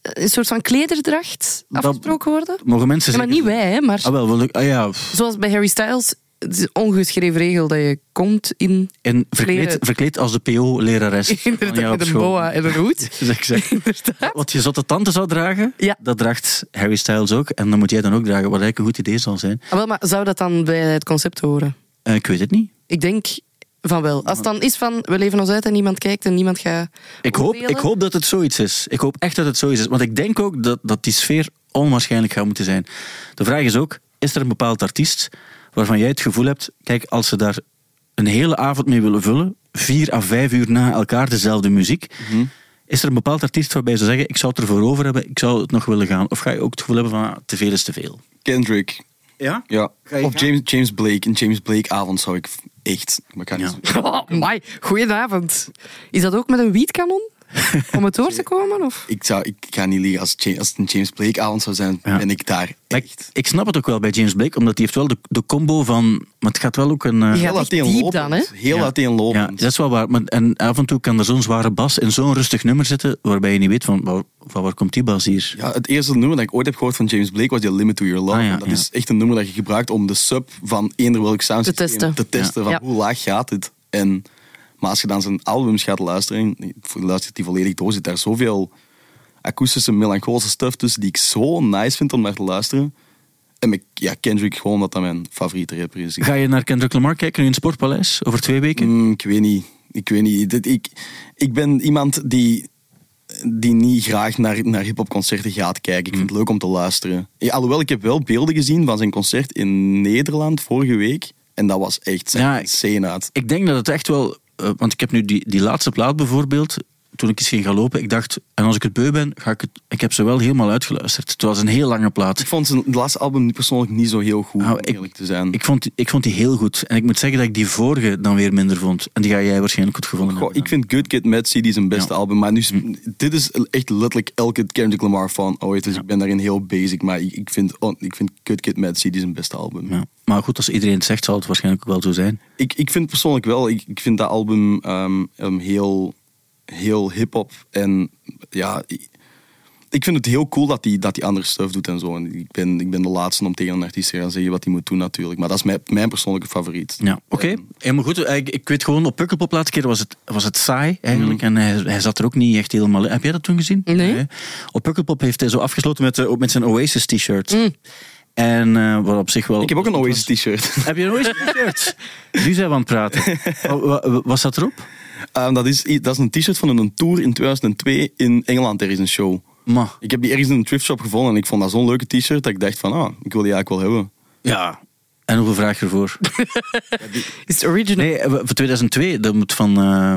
een soort van klederdracht, afgesproken worden? Mogen mensen Ja, maar niet wij, hè, maar Ah, wel, wel, ah, ja. zoals bij Harry Styles, het is een ongeschreven regel dat je komt in, En verkleed, verkleed als de PO-lerares. inderdaad, met een boa en een hoed. Wat je zotte tante zou dragen, Ja. dat draagt Harry Styles ook. En dan moet jij dan ook dragen, wat eigenlijk een goed idee zal zijn. Ah, wel, maar zou dat dan bij het concept horen? Eh, ik weet het niet. Ik denk van wel. Als het dan is van, we leven ons uit en niemand kijkt en niemand gaat Ik hoop, oordelen. ik hoop dat het zoiets is. Ik hoop echt dat het zoiets is. Want ik denk ook dat, dat die sfeer onwaarschijnlijk gaat moeten zijn. De vraag is ook, is er een bepaald artiest waarvan jij het gevoel hebt, kijk, als ze daar een hele avond mee willen vullen, vier à vijf uur na elkaar dezelfde muziek, is er een bepaald artiest waarbij ze zeggen, ik zou het ervoor over hebben, ik zou het nog willen gaan. Of ga je ook het gevoel hebben van, ah, te veel is te veel? Kendrick. Ja? Ja. Ga je Of gaan? James, James Blake. Een James Blake avond zou ik echt... Maar ik kan Ja. niet Oh, my, goedenavond. Is dat ook met een wietkanon? Om het door te komen? Of? ik, zou, ik ga niet liegen. Als, als het een James Blake avond zou zijn, Ja. ben ik daar Ik, echt. ik snap het ook wel bij James Blake, omdat hij heeft wel de, de combo van... Maar het gaat wel ook een... eh. Heel uiteenlopend. dan, hè? Heel Ja. uiteenlopend. Ja, dat is wel waar. Maar, en af en toe kan er zo'n zware bas in zo'n rustig nummer zitten, waarbij je niet weet van, waar, van waar komt die bas hier? Ja, het eerste nummer dat ik ooit heb gehoord van James Blake was die Limit to Your Love. Ah, ja, dat ja. is echt een nummer dat je gebruikt om de sub van eender welk soundsysteem Te testen. te testen van Ja. hoe laag gaat het. En, maar als je dan zijn albums gaat luisteren, luistert die volledig door, zit daar zoveel akoestische, melancholische stuff tussen die ik zo nice vind om naar te luisteren. En met, ja, Kendrick gewoon omdat dat mijn favoriete rapper is. Ga je naar Kendrick Lamar kijken nu in het Sportpaleis over twee weken? Mm, ik weet niet. Ik weet niet. Ik, ik ben iemand die, die niet graag naar, naar hip-hopconcerten gaat kijken. Ik vind het leuk om te luisteren. Ja, alhoewel, ik heb wel beelden gezien van zijn concert in Nederland vorige week. En dat was echt Ja, ja, ik- uit. Ik denk dat het echt wel... eh, want ik heb nu die, die laatste plaat bijvoorbeeld, toen ik eens ging gaan lopen, ik dacht, en als ik het beu ben, ga ik het... Ik heb ze wel helemaal uitgeluisterd. Het was een heel lange plaat. Ik vond zijn laatste album persoonlijk niet zo heel goed, Nou, ik- eerlijk te zijn. Ik vond, ik vond die heel goed. En ik moet zeggen dat ik die vorige dan weer minder vond. En die ga jij waarschijnlijk goed gevonden Goh, hebben. ik vind Good Kid, Mad City zijn beste Ja. album. Maar nu, is- dit is echt letterlijk elke Kendrick Lamar fan ooit. Dus ik ben daarin heel basic. Maar ik, ik, vind, oh, ik vind Good Kid, Mad City zijn beste album. Ja. Maar goed, als iedereen het zegt, zal het waarschijnlijk ook wel zo zijn. Ik, ik vind persoonlijk wel, ik, ik vind dat album ehm, heel, heel hip-hop. En ja, ik, vind het heel cool dat hij dat die andere stuff doet en zo. En ik ben, ik ben de laatste om tegen een artiest te gaan zeggen wat hij moet doen, natuurlijk. Maar dat is mijn, mijn persoonlijke favoriet. Ja, oké. Helemaal goed. Ik, ik weet gewoon, op Pukkelpop laatste keer was het, was het saai eigenlijk. En hij, hij zat er ook niet echt helemaal in. Heb jij dat toen gezien? Nee. Op Pukkelpop heeft hij zo afgesloten met, eh, met zijn Oasis t-shirt. En eh, wat op zich wel... Ik heb ook een. Oasis t-shirt. Heb je een Oasis t-shirt? nu zijn we aan het praten. Wa- wa- Was dat erop? Ehm, dat, is, dat is een t-shirt van een tour in 2002 in Engeland. Er is een show. Ma. Ik heb die ergens in een thrift shop gevonden en ik vond dat zo'n leuke t-shirt dat ik dacht van, ah, ik wil die eigenlijk wel hebben. Ja. En hoeveel vraag je ervoor? Is het original? Nee, eh, voor 2002, dat moet van... eh,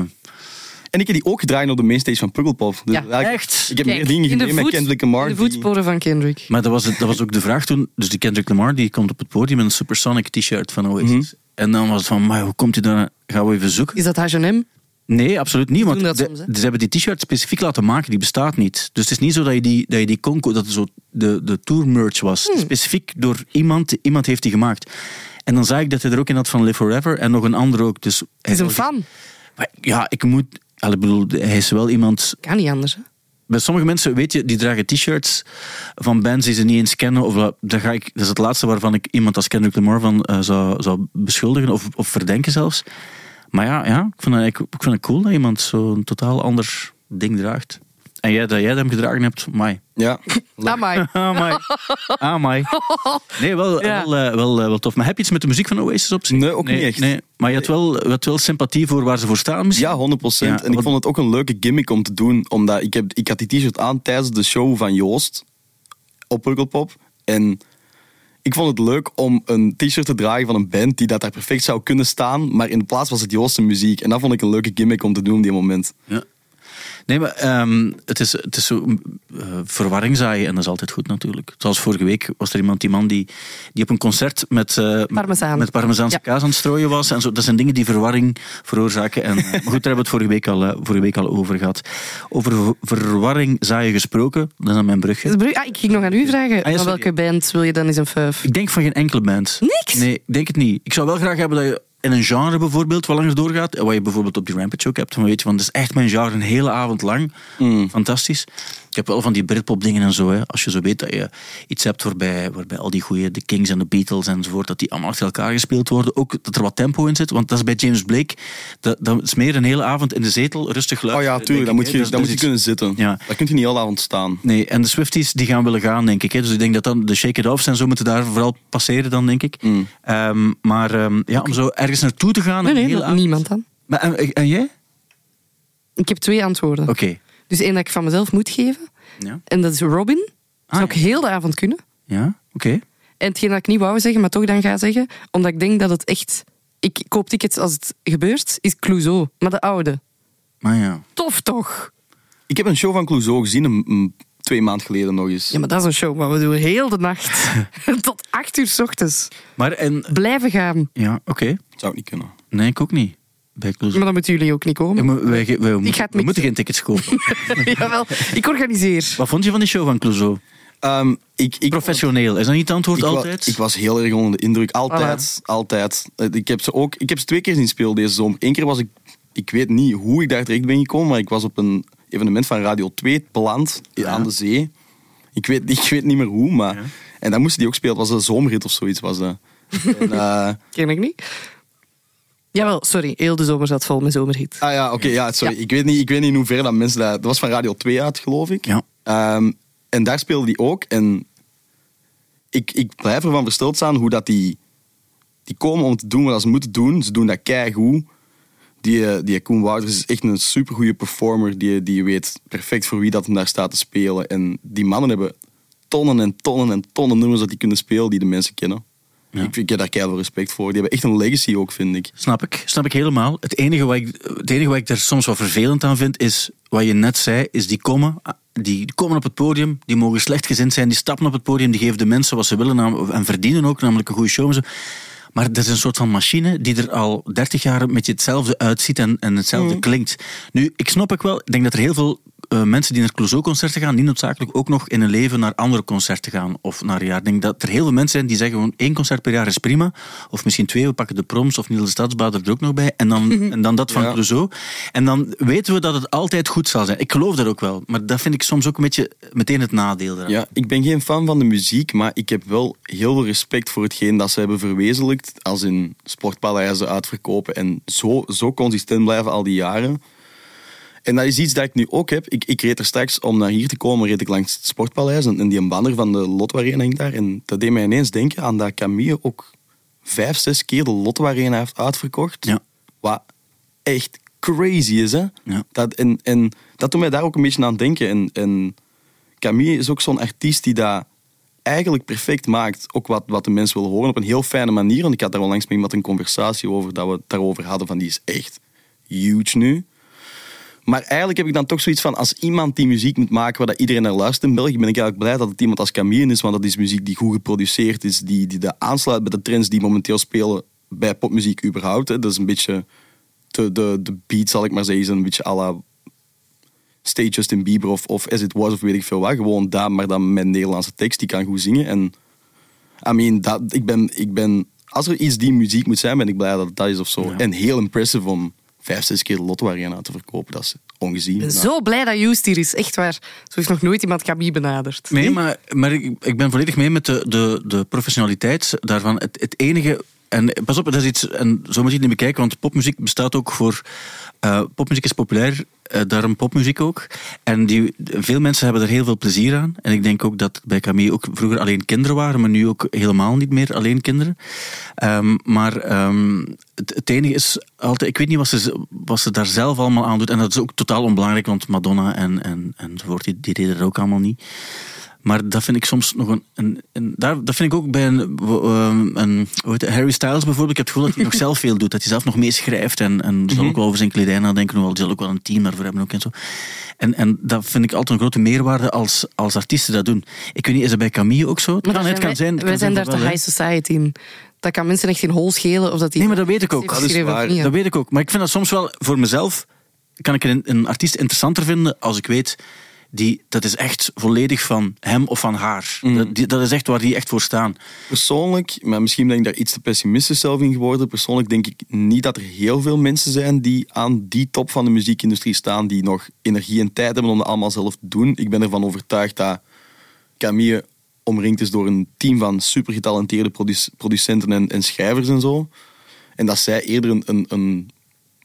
En ik heb die ook gedraaid op de mainstage van Pukkelpop. Dus Ja. Echt? Ik heb Kijk, meer dingen gemeen met Kendrick Lamar. In de die- voetsporen van Kendrick. Maar dat was, het, dat was ook de vraag toen. Dus die Kendrick Lamar die komt op het podium met een Supersonic t-shirt van Oasis. Mhm. En dan was het van, maar hoe komt hij daar? Gaan we even zoeken? Is dat H&M? Nee, absoluut niet. Want dat de- ze hebben die t-shirt specifiek laten maken, die bestaat niet. Dus het is niet zo dat je die, dat je die kon ko- dat zo de, de tour merch was. Hmm. Specifiek door iemand, iemand heeft die gemaakt. En dan zag ik dat hij er ook in had van Live Forever en nog een ander ook. Dus Het is een fan. Maar Ja, ik moet... Ik bedoel, hij is wel iemand... Kan niet anders. Hè? Bij sommige mensen, weet je, die dragen t-shirts van bands die ze niet eens kennen. Of, daar ga ik, dat is het laatste waarvan ik iemand als Kendrick Lamar van eh, zou, zou beschuldigen of, of verdenken zelfs. Maar ja, ja ik, vind het, ik vind het cool dat iemand zo'n totaal ander ding draagt. En jij, dat jij hem gedragen hebt, mai. Ja. Amai. Amai. Amai. Nee, wel, Ja. wel, eh, wel, eh, wel tof. Maar heb je iets met de muziek van Oasis op zich? Nee, ook niet echt. Nee. Maar je had wel, je had wel sympathie voor waar ze voor staan misschien? Ja, 100%. Ja, en ik vond het ook een leuke gimmick om te doen. Omdat ik, heb, ik had die t-shirt aan tijdens de show van Joost op Pukkelpop. En ik vond het leuk om een t-shirt te dragen van een band die dat daar perfect zou kunnen staan. Maar in de plaats was het Joost zijn muziek. En dat vond ik een leuke gimmick om te doen op die moment. Ja. Nee, maar ehm, het, is, het is zo eh, verwarring zaaien en dat is altijd goed natuurlijk. Zoals vorige week was er iemand, die man die, die op een concert met, Parmezaan. met parmezaanse Ja. kaas aan het strooien was. En zo. Dat zijn dingen die verwarring veroorzaken. En, eh, maar goed, daar hebben we het vorige week al, vorige week al over gehad. Over ver- verwarring zaaien gesproken, dat is dan mijn brugje. Dus Bru- Ah, ik ging nog aan u vragen. Ah, ja, van welke band wil je dan eens een fuif? Ik denk van geen enkele band. Niks? Nee, ik denk het niet. Ik zou wel graag hebben dat je in een genre bijvoorbeeld wat langer doorgaat. Wat je bijvoorbeeld op die Rampage ook hebt. Dan weet je, van, dat is echt mijn genre een hele avond lang. Mm. Fantastisch. Ik heb wel van die Britpop dingen en zo. Hè. Als je zo weet dat je iets hebt waarbij, waarbij al die goede, de Kings en de Beatles enzovoort, dat die allemaal achter elkaar gespeeld worden. Ook dat er wat tempo in zit. Want dat is bij James Blake. Dat, dat is meer een hele avond in de zetel, rustig Oh luisteren. ja, tuurlijk. Dan moet je, hè. dan Dat moet je iets- kunnen zitten. Ja. Dan kun je niet heel avond staan. Nee, en de Swifties die gaan willen gaan, denk ik. Hè. Dus ik denk dat dan de Shake It Offs en zo moeten daar vooral passeren dan, denk ik. Mm. Ehm, maar ehm, ja, om zo ergens naartoe te gaan... Nee, hele niemand dan. Maar, en, en jij? Ik heb twee antwoorden. Oké. Dus één dat ik van mezelf moet geven. Ja, En dat is Robin. Ah, zou ik heel de avond kunnen. ja oké. En hetgeen dat ik niet wou zeggen, maar toch dan ga zeggen, omdat ik denk dat het echt... Ik koop tickets als het gebeurt, is Clouseau. Maar de oude. Maar ja. Tof toch? Ik heb een show van Clouseau gezien, een, een- twee maanden geleden nog eens. Ja, maar dat is een show wat we doen heel de nacht. Tot acht uur s ochtends. Maar en... Blijven gaan. Ja, oké. Zou ik niet kunnen. Nee, ik ook niet. Maar dan moeten jullie ook niet Ja, komen. maar wij, wij, wij moeten- ga het we moeten geen tickets kopen. Jawel, ik organiseer. Wat vond je van die show van Clouseau? Ehm, ik, ik, Professioneel, is dat niet het antwoord ik, wa- altijd? ik was heel erg onder de indruk. Altijd. Altijd. Eh, Ik heb ze ook... Ik heb ze twee keer zien spelen deze zomer. Eén keer was ik... Ik weet niet hoe ik daar terecht ben gekomen, maar ik was op een evenement van Radio 2 beland Ja. aan de zee. Ik weet, ik weet niet meer hoe, maar... Ja. En dan moesten die ook spelen. Het was een zomerrit of zoiets. Was dat. En, eh, Ken ik niet. Jawel, sorry. Heel de zomer zat vol met zomerhit. ah ja, oké. ja, sorry. Ja. Ik, weet niet, ik weet niet in hoeverre dat mensen dat... Dat was van Radio 2 uit, geloof ik. Ja. Ehm, en daar speelde die ook. En ik, ik blijf ervan versteld staan hoe dat die, die komen om te doen wat ze moeten doen. Ze doen dat keigoed. Die, eh, die Koen Wouters is echt een supergoeie performer. Die, die weet perfect voor wie dat hem daar staat te spelen. En die mannen hebben tonnen en tonnen en tonnen nummers dat die kunnen spelen die de mensen kennen. Ja. Ik, ik heb daar keihard respect voor. Die hebben echt een legacy ook, vind ik. Snap ik, snap ik helemaal. Het enige, wat ik, het enige wat ik daar soms wat vervelend aan vind, is wat je net zei, is die komen, die, komen op het podium, die mogen slechtgezind zijn, die stappen op het podium, die geven de mensen wat ze willen en verdienen ook, namelijk een goede show en zo. Maar dat is een soort van machine die er al 30 jaar een beetje hetzelfde uitziet en, en hetzelfde klinkt. Nu, ik snap ook wel, ik denk dat er heel veel eh, mensen die naar Clouseau-concerten gaan, niet noodzakelijk ook nog in hun leven naar andere concerten gaan of naar een jaar. Ik denk dat er heel veel mensen zijn die zeggen gewoon één concert per jaar is prima. Of misschien twee, we pakken de proms of Niels de Stadsbader er ook nog bij. En dan, en dan dat van Ja. Clouseau. En dan weten we dat het altijd goed zal zijn. Ik geloof dat ook wel. Maar dat vind ik soms ook een beetje meteen het nadeel. eraan. Ja, ik ben geen fan van de muziek, maar ik heb wel heel veel respect voor hetgeen dat ze hebben verwezenlijkt. Als in sportpaleizen uitverkopen en zo, zo consistent blijven al die jaren. En dat is iets dat ik nu ook heb. Ik, ik reed er straks om naar hier te komen, reed ik langs het sportpaleis en, en die een banner van de Lotto Arena hing daar. En dat deed mij ineens denken aan dat Camille ook vijf, zes keer de Lotto Arena heeft uitverkocht. Ja. Wat echt crazy is, hè? Ja. Dat, en, en dat doet mij daar ook een beetje aan denken. En, en Camille is ook zo'n artiest die dat eigenlijk perfect maakt. Ook wat, wat de mensen willen horen op een heel fijne manier. Want ik had daar onlangs met iemand een conversatie over, dat we het daarover hadden van die is echt huge nu. Maar eigenlijk heb ik dan toch zoiets van, als iemand die muziek moet maken waar dat iedereen naar luistert in België, ben ik eigenlijk blij dat het iemand als Camille is, want dat is muziek die goed geproduceerd is, die, die de aansluit bij de trends die momenteel spelen bij popmuziek überhaupt. Hè. Dat is een beetje, de, de, de beat zal ik maar zeggen, is een beetje à la Stay Justin Bieber of, of As It Was of weet ik veel wat. Gewoon daar, maar dan met Nederlandse tekst, die kan goed zingen. En I mean, dat, ik, ben, ik ben, als er iets die muziek moet zijn, ben ik blij dat het dat is of zo. Ja. En heel impressive om vijf, zes keer de Lotto Arena te verkopen. Dat is ongezien. Ik ben Nou, zo blij dat Joost hier is. Echt waar. Zo heeft nog nooit iemand Camille benaderd. Nee, maar, maar ik, ik ben volledig mee met de, de, de professionaliteit daarvan. Het, het enige. En pas op, dat is iets. En zo moet je het niet bekijken, want popmuziek bestaat ook voor. eh, popmuziek is populair, eh, daarom popmuziek ook. En die, veel mensen hebben er heel veel plezier aan. En ik denk ook dat bij Camille ook vroeger alleen kinderen waren, maar nu ook helemaal niet meer alleen kinderen. Ehm, maar ehm, het, het enige is altijd. Ik weet niet wat ze, wat ze daar zelf allemaal aan doet. En dat is ook totaal onbelangrijk, want Madonna en, en, enzovoort, die, die deden dat ook allemaal niet. Maar dat vind ik soms nog een. een, een- daar, dat vind ik ook bij een, um, een hoe heet het, Harry Styles bijvoorbeeld. Ik heb het gevoel dat hij nog zelf veel doet. Dat hij zelf nog meeschrijft. En, en zal ook wel over zijn kledij nadenken. Hoewel hij zal ook wel een team daarvoor hebben. Ook en, zo. En, en dat vind ik altijd een grote meerwaarde als, als artiesten dat doen. Ik weet niet, is dat bij Camille ook zo? Het Maar kan, het kan wij, zijn. het wij kan zijn zijn daar te high society in. Dat kan mensen echt geen hol schelen of dat die. Nee, maar dat weet ik ook. Dat is waar. Dat weet ik ook. Maar ik vind dat soms wel voor mezelf. Kan ik een, een artiest interessanter vinden als ik weet. Die, dat is echt volledig van hem of van haar. Mhm. Dat, die- dat is echt waar die echt voor staan. Persoonlijk, maar misschien ben ik daar iets te pessimistisch zelf in geworden. Persoonlijk denk ik niet dat er heel veel mensen zijn die aan die top van de muziekindustrie staan, die nog energie en tijd hebben om dat allemaal zelf te doen. Ik ben ervan overtuigd dat Camille omringd is door een team van super getalenteerde produ- producenten en, en schrijvers en zo. En dat zij eerder een. een, een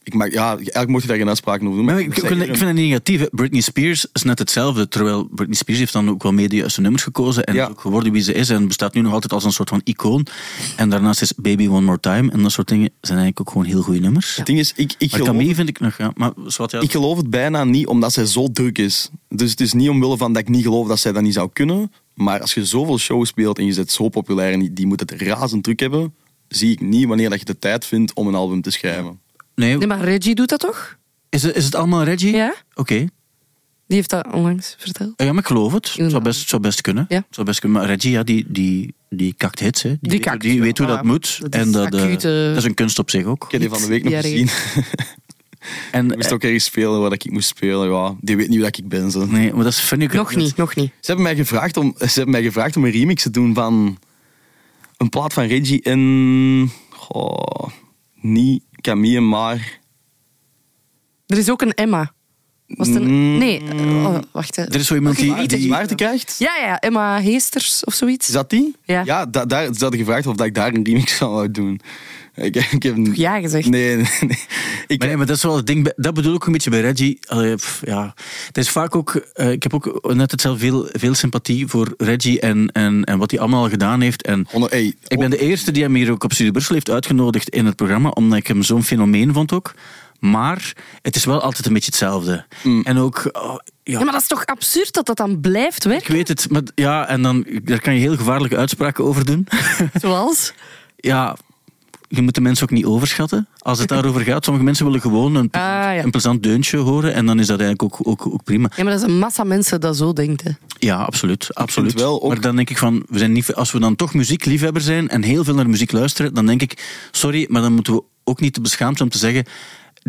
ik maak, ja, eigenlijk mocht je daar geen uitspraken over doen. Maar ik, vind, ik eerder vind het negatief. hè. Britney Spears is net hetzelfde. Terwijl Britney Spears heeft dan ook wel de juiste nummers gekozen. En Ja. is ook geworden wie ze is. En bestaat nu nog altijd als een soort van icoon. En daarnaast is Baby One More Time. En dat soort dingen zijn eigenlijk ook gewoon heel goede nummers. Het ding is, ik, ik Maar geloof Camille vind ik nog... Ja, maar zwart, ja, Ik geloof het bijna niet omdat zij zo druk is. Dus het is niet omwille van dat ik niet geloof dat zij dat niet zou kunnen. Maar als je zoveel shows speelt en je zit zo populair en die, die moet het razend druk hebben, zie ik niet wanneer dat je de tijd vindt om een album te schrijven. Nee, Nee, maar Reggie doet dat toch? is, het, is het allemaal Reggie? Ja. Oké. Die heeft dat onlangs verteld. Ja, maar ik geloof het. Het zou best, zou best kunnen. Ja. Zou best kunnen. Maar Reggie, ja, die, die, die kakt hits. Hè. Die, Die weet, kakt, die weet hoe ja. dat moet. Dat is en dat, eh, acute- dat is een kunst op zich ook. Ik heb die van de week nog Diarree. gezien. En, Ik moest ook ergens spelen waar ik moest spelen. Ja, die weet niet wie dat ik ben. Zo. Nee, maar dat is, ik... Nog niet, nog niet. Ze, hebben mij gevraagd om, ze hebben mij gevraagd om een remix te doen van een plaat van Reggie en... goh, niet Camille, maar... Er is ook een Emma. Was het een... Mm. Nee, eh, oh, wacht. hè. Er is zo iemand die... Die die zwaartekracht? Ja, ja, Emma Heesters of zoiets. Is dat die? Ja. Ja, da- daar, ze hadden gevraagd of dat ik daar een remix van wou doen. Ik, ik heb een- Ja gezegd. Nee, nee, nee. Ik, Maar nee, maar dat is wel het ding. Dat bedoel ik ook een beetje bij Reggie. Allee, pff, ja. Het is vaak ook... eh, ik heb ook net hetzelfde veel, veel sympathie voor Reggie en, en, en wat hij allemaal al gedaan heeft. En hey, ik ben de eerste die hem hier ook op Studio Brussel heeft uitgenodigd in het programma, omdat ik hem zo'n fenomeen vond ook. Maar het is wel altijd een beetje hetzelfde. En ook... oh, ja, Ja, maar dat is toch absurd dat dat dan blijft werken? Ik weet het, maar ja, en dan daar kan je heel gevaarlijke uitspraken over doen. Zoals? ja, je moet de mensen ook niet overschatten als het daarover gaat. Sommige mensen willen gewoon een, Ah, ja. een plezant deuntje horen en dan is dat eigenlijk ook, ook, ook prima. Ja, maar dat is een massa mensen dat zo denkt. Hè. Ja, absoluut. absoluut. wel ook- Maar dan denk ik van, we zijn niet, als we dan toch muziekliefhebber zijn en heel veel naar muziek luisteren, dan denk ik, sorry, maar dan moeten we ook niet te beschaamd zijn om te zeggen,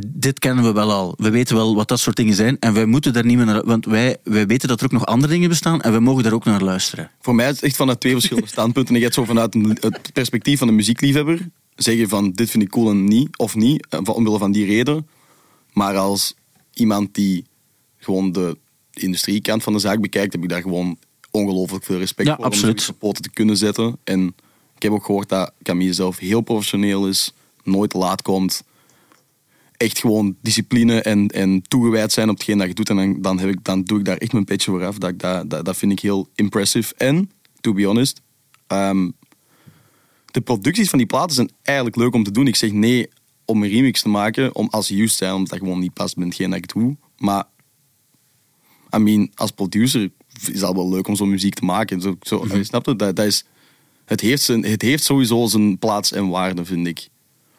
dit kennen we wel al. We weten wel wat dat soort dingen zijn en wij moeten daar niet meer naar... Want wij, wij weten dat er ook nog andere dingen bestaan en wij mogen daar ook naar luisteren. Voor mij is het echt vanuit twee verschillende standpunten. Je hebt zo vanuit het perspectief van de muziekliefhebber. Zeggen van dit vind ik cool en niet, of niet, eh, van- omwille van die reden. Maar als iemand die gewoon de industriekant van de zaak bekijkt, heb ik daar gewoon ongelooflijk veel respect Ja, voor absoluut. om poten te kunnen zetten. En ik heb ook gehoord dat Camille zelf heel professioneel is, nooit te laat komt. Echt gewoon discipline en, en toegewijd zijn op hetgeen dat je doet. En dan, dan, heb ik, dan doe ik daar echt mijn petje voor af. Dat, dat, dat, dat vind ik heel impressive. En, to be honest, ehm, de producties van die platen zijn eigenlijk leuk om te doen. Ik zeg nee om een remix te maken, om als juist zijn, omdat dat gewoon niet past met hetgeen dat ik doe. Maar, I mean, als producer is dat wel leuk om zo'n muziek te maken. Zo, zo, Snap je? Dat, dat is, het, heeft zijn, het heeft sowieso zijn plaats en waarde, vind ik.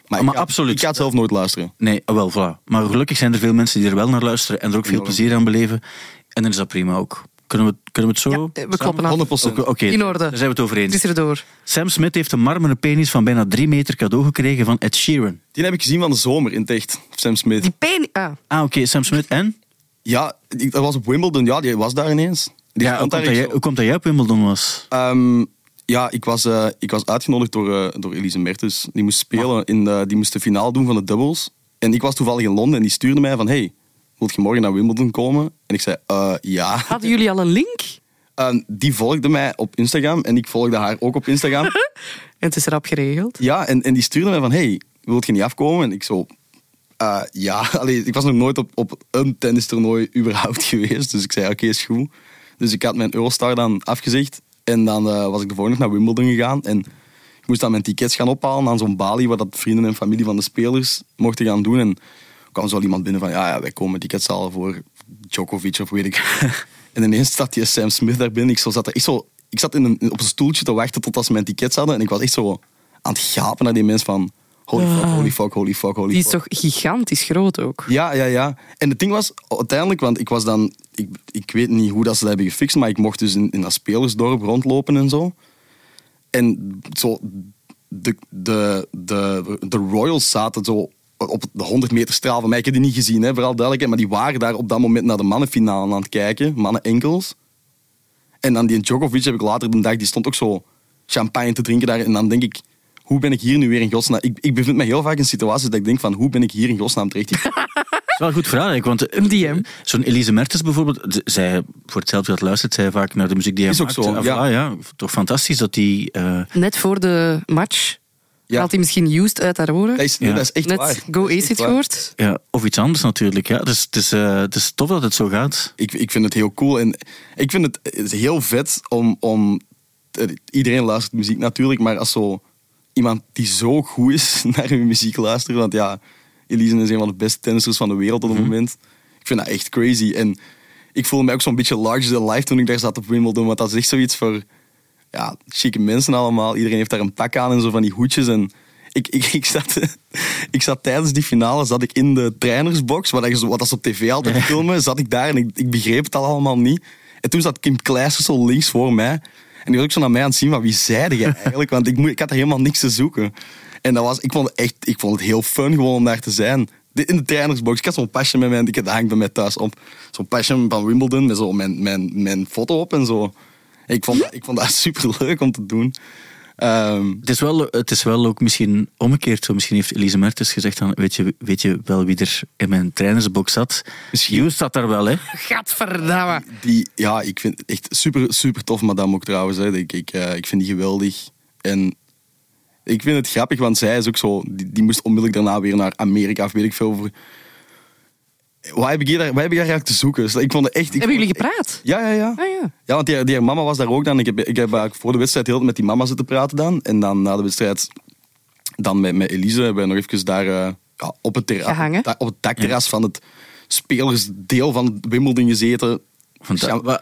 Maar, Maar ik ga, absoluut. Ik ga het zelf nooit luisteren. Nee, ah, wel, voilà. Maar gelukkig zijn er veel mensen die er wel naar luisteren en er ook veel plezier aan beleven. En dan is dat prima ook. Kunnen we, kunnen we het zo? Ja, we kloppen. 100%. Oké, In orde. daar zijn we het over Het eens. is erdoor. Sam Smith heeft een marmeren penis van bijna drie meter cadeau gekregen van Ed Sheeran. Die heb ik gezien van de zomer in het echt, Sam Smith. Die pen... Ah, Ah, oké, Sam Smith. En? Ja, dat was op Wimbledon. Ja, die was daar ineens. Die Ja, hoe komt, daar dat echt jij, hoe komt dat jij op Wimbledon was? Ehm, ja, ik was, eh, ik was uitgenodigd door, eh, door Elise Mertens. Die moest spelen, in de, die moest de finale doen van de doubles. En ik was toevallig in Londen en die stuurde mij van... Hey, wilt je morgen naar Wimbledon komen? En ik zei, eh, ja. hadden jullie al een link? Ehm, die volgde mij op Instagram en ik volgde haar ook op Instagram. En het is rap geregeld. ja, en, en die stuurde mij van... Hey, wilt je niet afkomen? En ik zo... eh, ja, Allee, ik was nog nooit op, op een tennistoernooi überhaupt geweest. Dus ik zei, oké, is goed. Dus ik had mijn Eurostar dan afgezegd. En dan eh, was ik de volgende naar Wimbledon gegaan. En ik moest dan mijn tickets gaan ophalen aan zo'n balie... waar dat vrienden en familie van de spelers mochten gaan doen. En kwam zo iemand binnen van, ja, ja wij komen tickets halen voor Djokovic of weet ik. en ineens staat die Sam Smith daar binnen. Ik, zo zat, er echt zo, ik zat in een, op een stoeltje te wachten tot als ze mijn tickets hadden. En ik was echt zo aan het gapen naar die mensen van, holy fuck, holy fuck, holy fuck, holy Die is fuck. toch gigantisch groot ook. Ja, ja, ja. En het ding was, uiteindelijk, want ik was dan... Ik, ik weet niet hoe dat ze dat hebben gefixt, maar ik mocht dus in, in dat spelersdorp rondlopen en zo. En zo... De, de, de, de Royals zaten zo op de 100 meter straal van mij. Ik heb die niet gezien, hè, vooral duidelijkheid. Maar die waren daar op dat moment naar de mannenfinale aan het kijken. Mannen enkels. En dan die Djokovic heb ik later de dag, die stond ook zo champagne te drinken daar. En dan denk ik, hoe ben ik hier nu weer in godsnaam... Ik, ik bevind me heel vaak in situaties dat ik denk van, hoe ben ik hier in godsnaam terecht Dat is wel een goed verhaal eigenlijk. Want Een DM. Zo'n Elise Mertens bijvoorbeeld, zij, voor hetzelfde dat luistert, zij vaak naar de muziek die hij Is ook maakt. zo, Ah, ja. ja. Toch fantastisch dat die... eh, Net voor de match Ja. haalt hij misschien Used uit haar oren. Dat is, nee, Ja. dat is echt Net waar. Go het gehoord. ja, of iets anders natuurlijk. Ja. Dus, het, is, eh, het is tof dat het zo gaat. Ik, ik vind het heel cool. En ik vind het, het is heel vet om, om... Iedereen luistert muziek natuurlijk, maar als zo iemand die zo goed is naar uw muziek luistert... Want ja, Elise is een van de beste tennissers van de wereld op het moment. Ik vind dat echt crazy. En ik voelde mij ook zo'n beetje larger than life toen ik daar zat op Wimbledon. Want dat is echt zoiets voor ja, chique mensen allemaal. Iedereen heeft daar een pak aan en zo van die hoedjes. En ik, ik, ik, zat, ik zat tijdens die finale zat ik in de trainersbox, wat, zo- wat ze op tv altijd filmen, zat ik daar en ik, ik begreep het al allemaal niet. En toen zat Kim Kleijster zo links voor mij. En die was ook zo naar mij aan het zien, van wie zeide je eigenlijk? Want ik, moet, ik had er helemaal niks te zoeken. En dat was, ik, vond het echt, ik vond het heel fun gewoon om daar te zijn. In de trainersbox. Ik had zo'n pasje met mij, ik dat hangt bij mij thuis op. Zo'n pasje van Wimbledon met zo mijn, mijn, mijn foto op en zo. Ik vond, dat- ik vond dat super leuk om te doen. Ehm, Het is, wel, het is wel ook misschien omgekeerd zo. Misschien heeft Elise Mertens gezegd, dan, weet, je, weet je wel wie er in mijn trainersbox zat? Misschien. Hughes zat daar wel, hè? Gadverdamme. die, ja, ik vind het echt super, super tof, madame ook trouwens. Hè. Ik, ik, eh, ik vind die geweldig. En ik vind het grappig, want zij is ook zo... Die, die moest onmiddellijk daarna weer naar Amerika, of weet ik veel. Over. Wat heb ik hier wat heb ik daar eigenlijk te zoeken? Dus ik vond het echt... ik Hebben jullie gepraat? Ja, ja, ja. Ah ja. Ja, want die, die mama was daar ook dan. Ik heb, ik heb eigenlijk voor de wedstrijd heel met die mama zitten praten dan. En dan na de wedstrijd, dan met, met Elise, hebben we nog even daar eh, ja, op, het terras, op het dakterras van het spelersdeel van Wimbledon gezeten.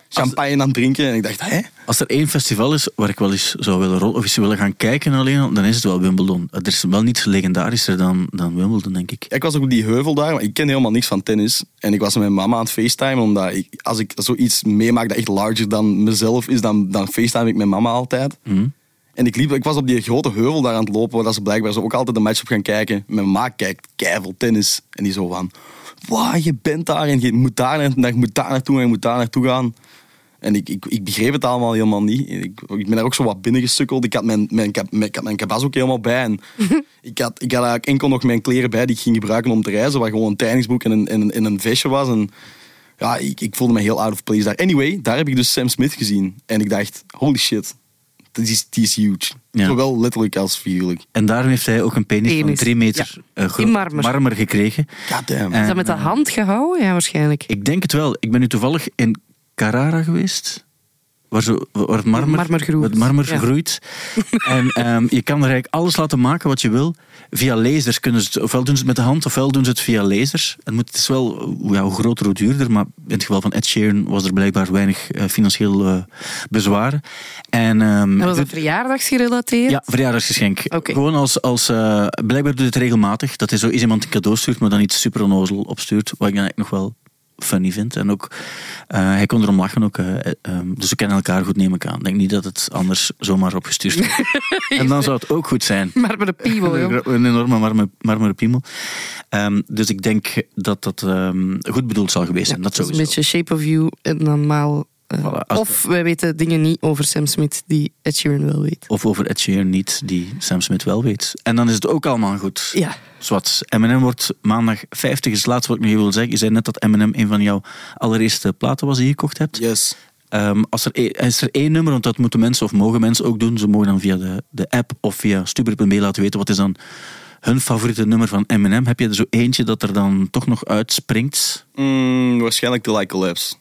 Champagne aan het drinken. En ik dacht, hè? Als er één festival is waar ik wel eens zou willen rollen, of eens willen gaan kijken alleen, al, dan is het wel Wimbledon. Er is wel niets legendarischer dan, dan Wimbledon, denk ik. Ik was ook op die heuvel daar, maar ik ken helemaal niks van tennis. En ik was met mijn mama aan het facetimen, omdat ik, als ik zoiets meemaak dat echt larger dan mezelf is, dan, dan facetime ik met mama altijd. Hm? En ik, liep, ik was op die grote heuvel daar aan het lopen, waar ze blijkbaar zo ook altijd de match op gaan kijken. Mijn ma kijkt keiveel tennis. En die zo van, wauw, je bent daar en je moet daar, na- je moet daar naartoe en je moet daar naartoe gaan. En ik, ik, ik begreep het allemaal helemaal niet. Ik, ik ben daar ook zo wat binnengesukkeld. Ik had mijn, mijn, mijn, ik had mijn kabas ook helemaal bij. En ik, had, ik had eigenlijk enkel nog mijn kleren bij die ik ging gebruiken om te reizen. Wat gewoon een trainingsboek en een, en, een- en een vestje was. En ja, ik, ik voelde me heel out of place daar. Anyway, daar heb ik dus Sam Smith gezien. En ik dacht, holy shit, die is, die is huge. Ja. Zowel letterlijk als figuurlijk. En daarom heeft hij ook een penis, van Penis, drie meter ja. eh, groot In marmer. gekregen. Goddamn. En- Is dat met de hand gehouden? Ja, waarschijnlijk. Ik denk het wel. Ik ben nu toevallig in Carrara geweest. Waar, zo, waar het marmer, Marmer groeit. het marmer Ja. groeit. En ehm, je kan er eigenlijk alles laten maken wat je wil. Via lasers kunnen ze het, ofwel doen ze het met de hand, ofwel doen ze het via lasers. Het, moet, het is wel ja, hoe groter, hoe duurder. Maar in het geval van Ed Sheeran was er blijkbaar weinig eh, financieel eh, bezwaren. En, ehm, Dat was een verjaardagsgerelateerd? ja, verjaardagsgeschenk. Gewoon als, als eh, blijkbaar doet het regelmatig. Dat hij zo eens iemand een cadeau stuurt, maar dan iets super onnozel opstuurt. Wat ik dan eigenlijk nog wel funny vind. En ook, eh, hij kon erom lachen ook. eh, eh, ehm, dus we kennen elkaar goed, neem ik aan. Ik denk niet dat het anders zomaar opgestuurd wordt. en dan zou het ook goed zijn. Maar met een piemel. Een enorme marmer, marmeren piemel. Ehm, dus ik denk dat dat ehm, goed bedoeld zal geweest zijn. dat Dat is een sowieso. beetje shape of you en dan maal... Voilà, of wij weten dingen niet over Sam Smith die Ed Sheeran wel weet. Of over Ed Sheeran niet, die Sam Smith wel weet. En dan is het ook allemaal goed. Ja. Zwat. Eminem wordt maandag 50. Is het laatste wat ik nog even wil zeggen. Je zei net dat Eminem een van jouw allereerste platen was die je gekocht hebt. Yes. Ehm, als er, e- is er één nummer, want dat moeten mensen of mogen mensen ook doen. Ze mogen dan via de, de app of via stuber.be laten weten wat is dan hun favoriete nummer van Eminem. Heb je er zo eentje dat er dan toch nog uitspringt? Mm, waarschijnlijk The Like Collapse.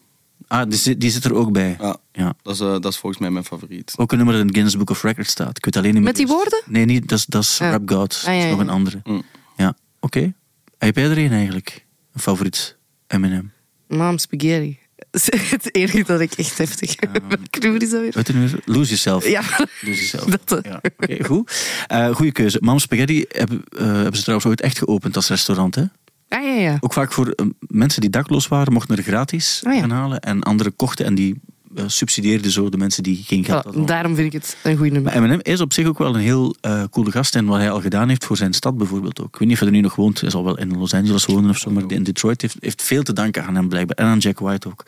Ah, die, zit- die zit er ook bij. Ja, Ja. dat is, eh, dat is volgens mij mijn favoriet. Ook een nummer dat in het Guinness Book of Records staat. Ik weet alleen niet Met die woorden? Nee, niet, dat is, dat is Ah. Rap God. Ah, ja, dat is nog een andere. Mm. Ja, oké. Heb jij er een eigenlijk? Een favoriet M&M? Mom spaghetti. Het enige dat ik echt heftig Welke nummer is dat weer? Weet je nu? Lose Yourself. Ja. Lose Yourself. Dat, eh. Ja, Oké, goed. Eh goeie keuze. Mam Spaghetti hebben, eh, hebben ze trouwens ooit echt geopend als restaurant, hè? Ah, ja, ja. Ook vaak voor eh, mensen die dakloos waren, mochten er gratis Oh ja. gaan halen. En anderen kochten en die eh, subsidieerden zo de mensen die geen geld hadden. daarom vind ik het een goede nummer. Maar M&M is op zich ook wel een heel eh, coole gast. En wat hij al gedaan heeft voor zijn stad bijvoorbeeld ook. Ik weet niet of hij er nu nog woont. Hij zal wel in Los Angeles wonen of zo. Maar in Detroit heeft, heeft veel te danken aan hem blijkbaar. En aan Jack White ook.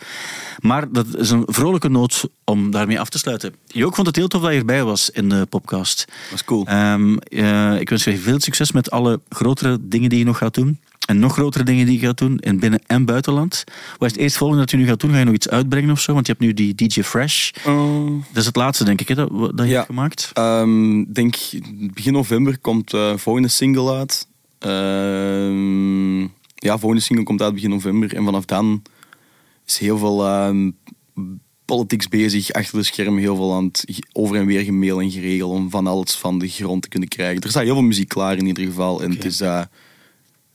Maar dat is een vrolijke noot om daarmee af te sluiten. Jook vond het heel tof dat je erbij was in de podcast. Dat is cool. Ehm, eh, ik wens je veel succes met alle grotere dingen die je nog gaat doen. En nog grotere dingen die je gaat doen in binnen- en buitenland. Wat is het eerst volgende dat je nu gaat doen? Ga je nog iets uitbrengen of zo? Want je hebt nu die DJ Fresh. Uh, Dat is het laatste, denk ik, hè, dat, dat je Ja. hebt gemaakt. Ehm, denk begin november komt de volgende single uit. Ehm, ja, volgende single komt uit begin november. En vanaf dan is heel veel ehm politics bezig achter de schermen. Heel veel aan het over en weer gemail en geregeld om van alles van de grond te kunnen krijgen. Er staat heel veel muziek klaar in ieder geval. En het is eh,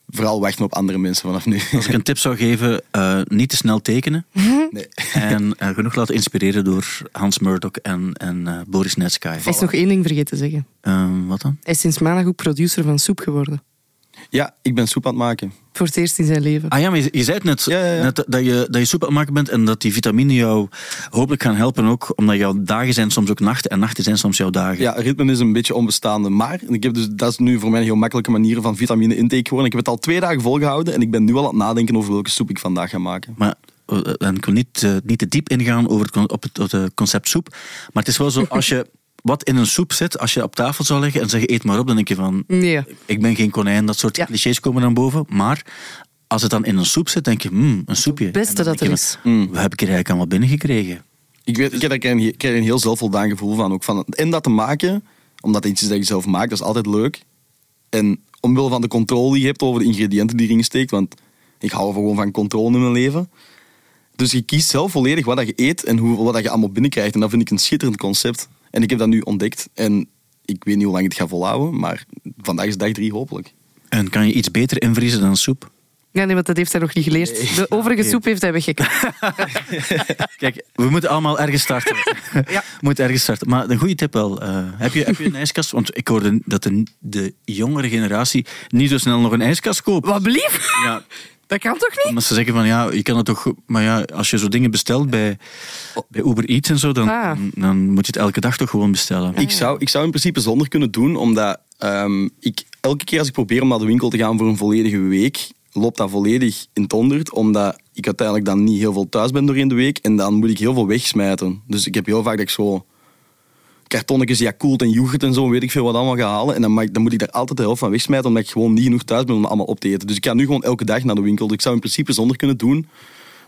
vooral wachten op andere mensen vanaf nu. Als ik een tip zou geven, eh, niet te snel tekenen. Nee. En eh, genoeg laten inspireren door Hans Murdoch en, en eh, Boris Netsky. Hij is nog één ding vergeten te zeggen. Ehm, wat dan? Hij is sinds maandag ook producer van Soep geworden. Ja, ik ben soep aan het maken. Voor het eerst in zijn leven. Ah ja, maar je, je zei het net, Ja, ja, ja. net dat, je, dat je soep aan het maken bent en dat die vitamine jou hopelijk gaan helpen ook, omdat jouw dagen zijn soms ook nachten en nachten zijn soms jouw dagen. Ja, ritme is een beetje onbestaande. Maar ik heb dus, dat is nu voor mij een heel makkelijke manier van vitamine intake geworden. Ik heb het al twee dagen volgehouden en ik ben nu al aan het nadenken over welke soep ik vandaag ga maken. Maar eh, en ik wil niet, eh, niet te diep ingaan over het, op het, op het concept soep. Maar het is wel zo, als je wat in een soep zit, als je op tafel zou leggen en zeggen eet maar op, dan denk je van, Nee. ik ben geen konijn, dat soort Ja. clichés komen dan boven. Maar als het dan in een soep zit, denk je, hmm, een soepje. Het beste dat er is. je, Wat heb ik er eigenlijk allemaal binnengekregen? Ik, weet, ik krijg er een, ik krijg een heel zelfvoldaan gevoel van. Ook van en dat te maken, omdat het iets is dat je zelf maakt, dat is altijd leuk. En omwille van de controle die je hebt over de ingrediënten die erin steekt, want ik hou gewoon van controle in mijn leven. Dus je kiest zelf volledig wat dat je eet en hoe, wat dat je allemaal binnenkrijgt. En dat vind ik een schitterend concept. En ik heb dat nu ontdekt. En ik weet niet hoe lang ik het ga volhouden, maar vandaag is dag drie hopelijk. En kan je iets beter invriezen dan soep? Ja, nee, want dat heeft hij nog niet geleerd. De overige soep heeft hij weggeknipt. Kijk, we moeten allemaal ergens starten. Ja. We moeten ergens starten. Maar een goede tip wel. Eh, heb, je, heb je een ijskast? Want ik hoorde dat de, de jongere generatie niet zo snel nog een ijskast koopt. Wat blief? Ja, Dat kan toch niet? omdat ze zeggen van ja, je kan het toch. Maar ja, als je zo dingen bestelt bij, bij Uber Eats en zo, dan, Ah. dan, moet je het elke dag toch gewoon bestellen. Ik zou, ik zou in principe zonder kunnen doen, omdat ehm, ik elke keer als ik probeer om naar de winkel te gaan voor een volledige week, loopt dat volledig in het honderd, omdat ik uiteindelijk dan niet heel veel thuis ben doorheen de week en dan moet ik heel veel wegsmijten. Dus ik heb heel vaak dat ik zo kartonnetjes Yakult en yoghurt en zo, weet ik veel wat allemaal ga halen. En dan, mag, ik- dan moet ik daar altijd de helft van wegsmijten, omdat ik gewoon niet genoeg thuis ben om dat allemaal op te eten. Dus ik ga nu gewoon elke dag naar de winkel. Dus ik zou in principe zonder kunnen doen.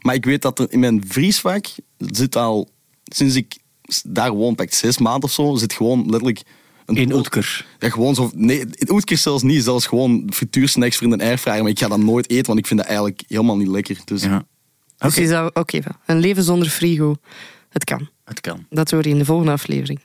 Maar ik weet dat er in mijn vriesvak zit al, sinds ik daar woon, pak zes maanden of zo, zit gewoon letterlijk... Een In Oetker. Ja, gewoon zo... Nee, in Oetker zelfs niet. Zelfs gewoon frituursnacks voor in een airfryer. Maar ik ga dat nooit eten, want ik vind dat eigenlijk helemaal niet lekker. Dus Ja. Dus je zou... Oké, wel. een leven zonder frigo. Het kan. Het kan. Dat hoor je in de volgende aflevering.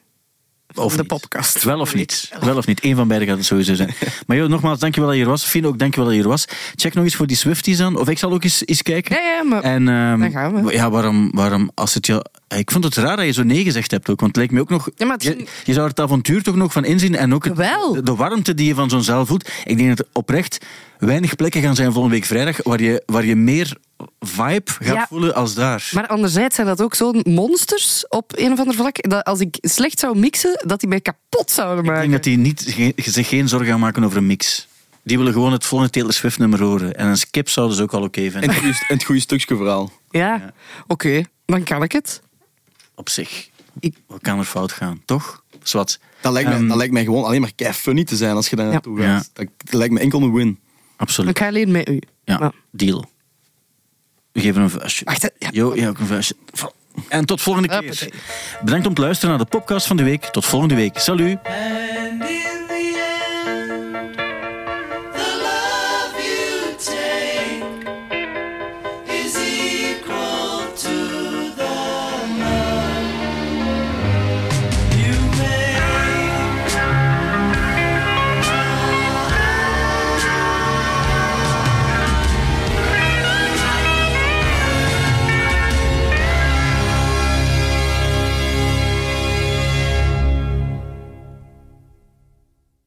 Of de podcast. Wel of niet. Wel of niet. Eén van beiden gaat het sowieso zijn. Maar joh, nogmaals, dankjewel dat je er was. Fien, ook dankjewel dat je er was. Check nog eens voor die Swifties dan. Of ik zal ook eens, eens kijken. Ja, ja, maar... En ehm, Dan gaan we. Ja, waarom, waarom als het je... Ik vond het raar dat je zo nee gezegd hebt ook. Want het lijkt me ook nog... Ja, maar het je, je zou er het avontuur toch nog van inzien. En ook het- Wel. de warmte die je van zo'n zaal voelt. Ik denk dat er oprecht weinig plekken gaan zijn volgende week vrijdag waar je, waar je meer vibe gaat Ja. voelen als daar. Maar anderzijds zijn dat ook zo'n monsters op een of ander vlak. Dat als ik slecht zou mixen, dat die mij kapot zouden ik maken. denk dat die niet, ge- zich geen zorgen gaan maken over een mix. Die willen gewoon het volgende Taylor Swift nummer horen. En een skip zouden ze ook al oké En vinden. het goede, en het goede stukje vooral. Ja, oké. Dan kan ik het. Op zich. Ik- Wat kan er fout gaan, toch? Zwat. Dat lijkt, mij, Ehm, dat lijkt mij gewoon alleen maar kei funny te zijn als je daar naartoe Ja. gaat. Dat, dat lijkt me enkel een win. Absoluut. Ik ga alleen met u. Ja, deal. We geven een vuistje. Wacht. Ja. Jo, ook een vuistje. En tot volgende keer. Bedankt om te luisteren naar de podcast van de week. Tot volgende week. Salut.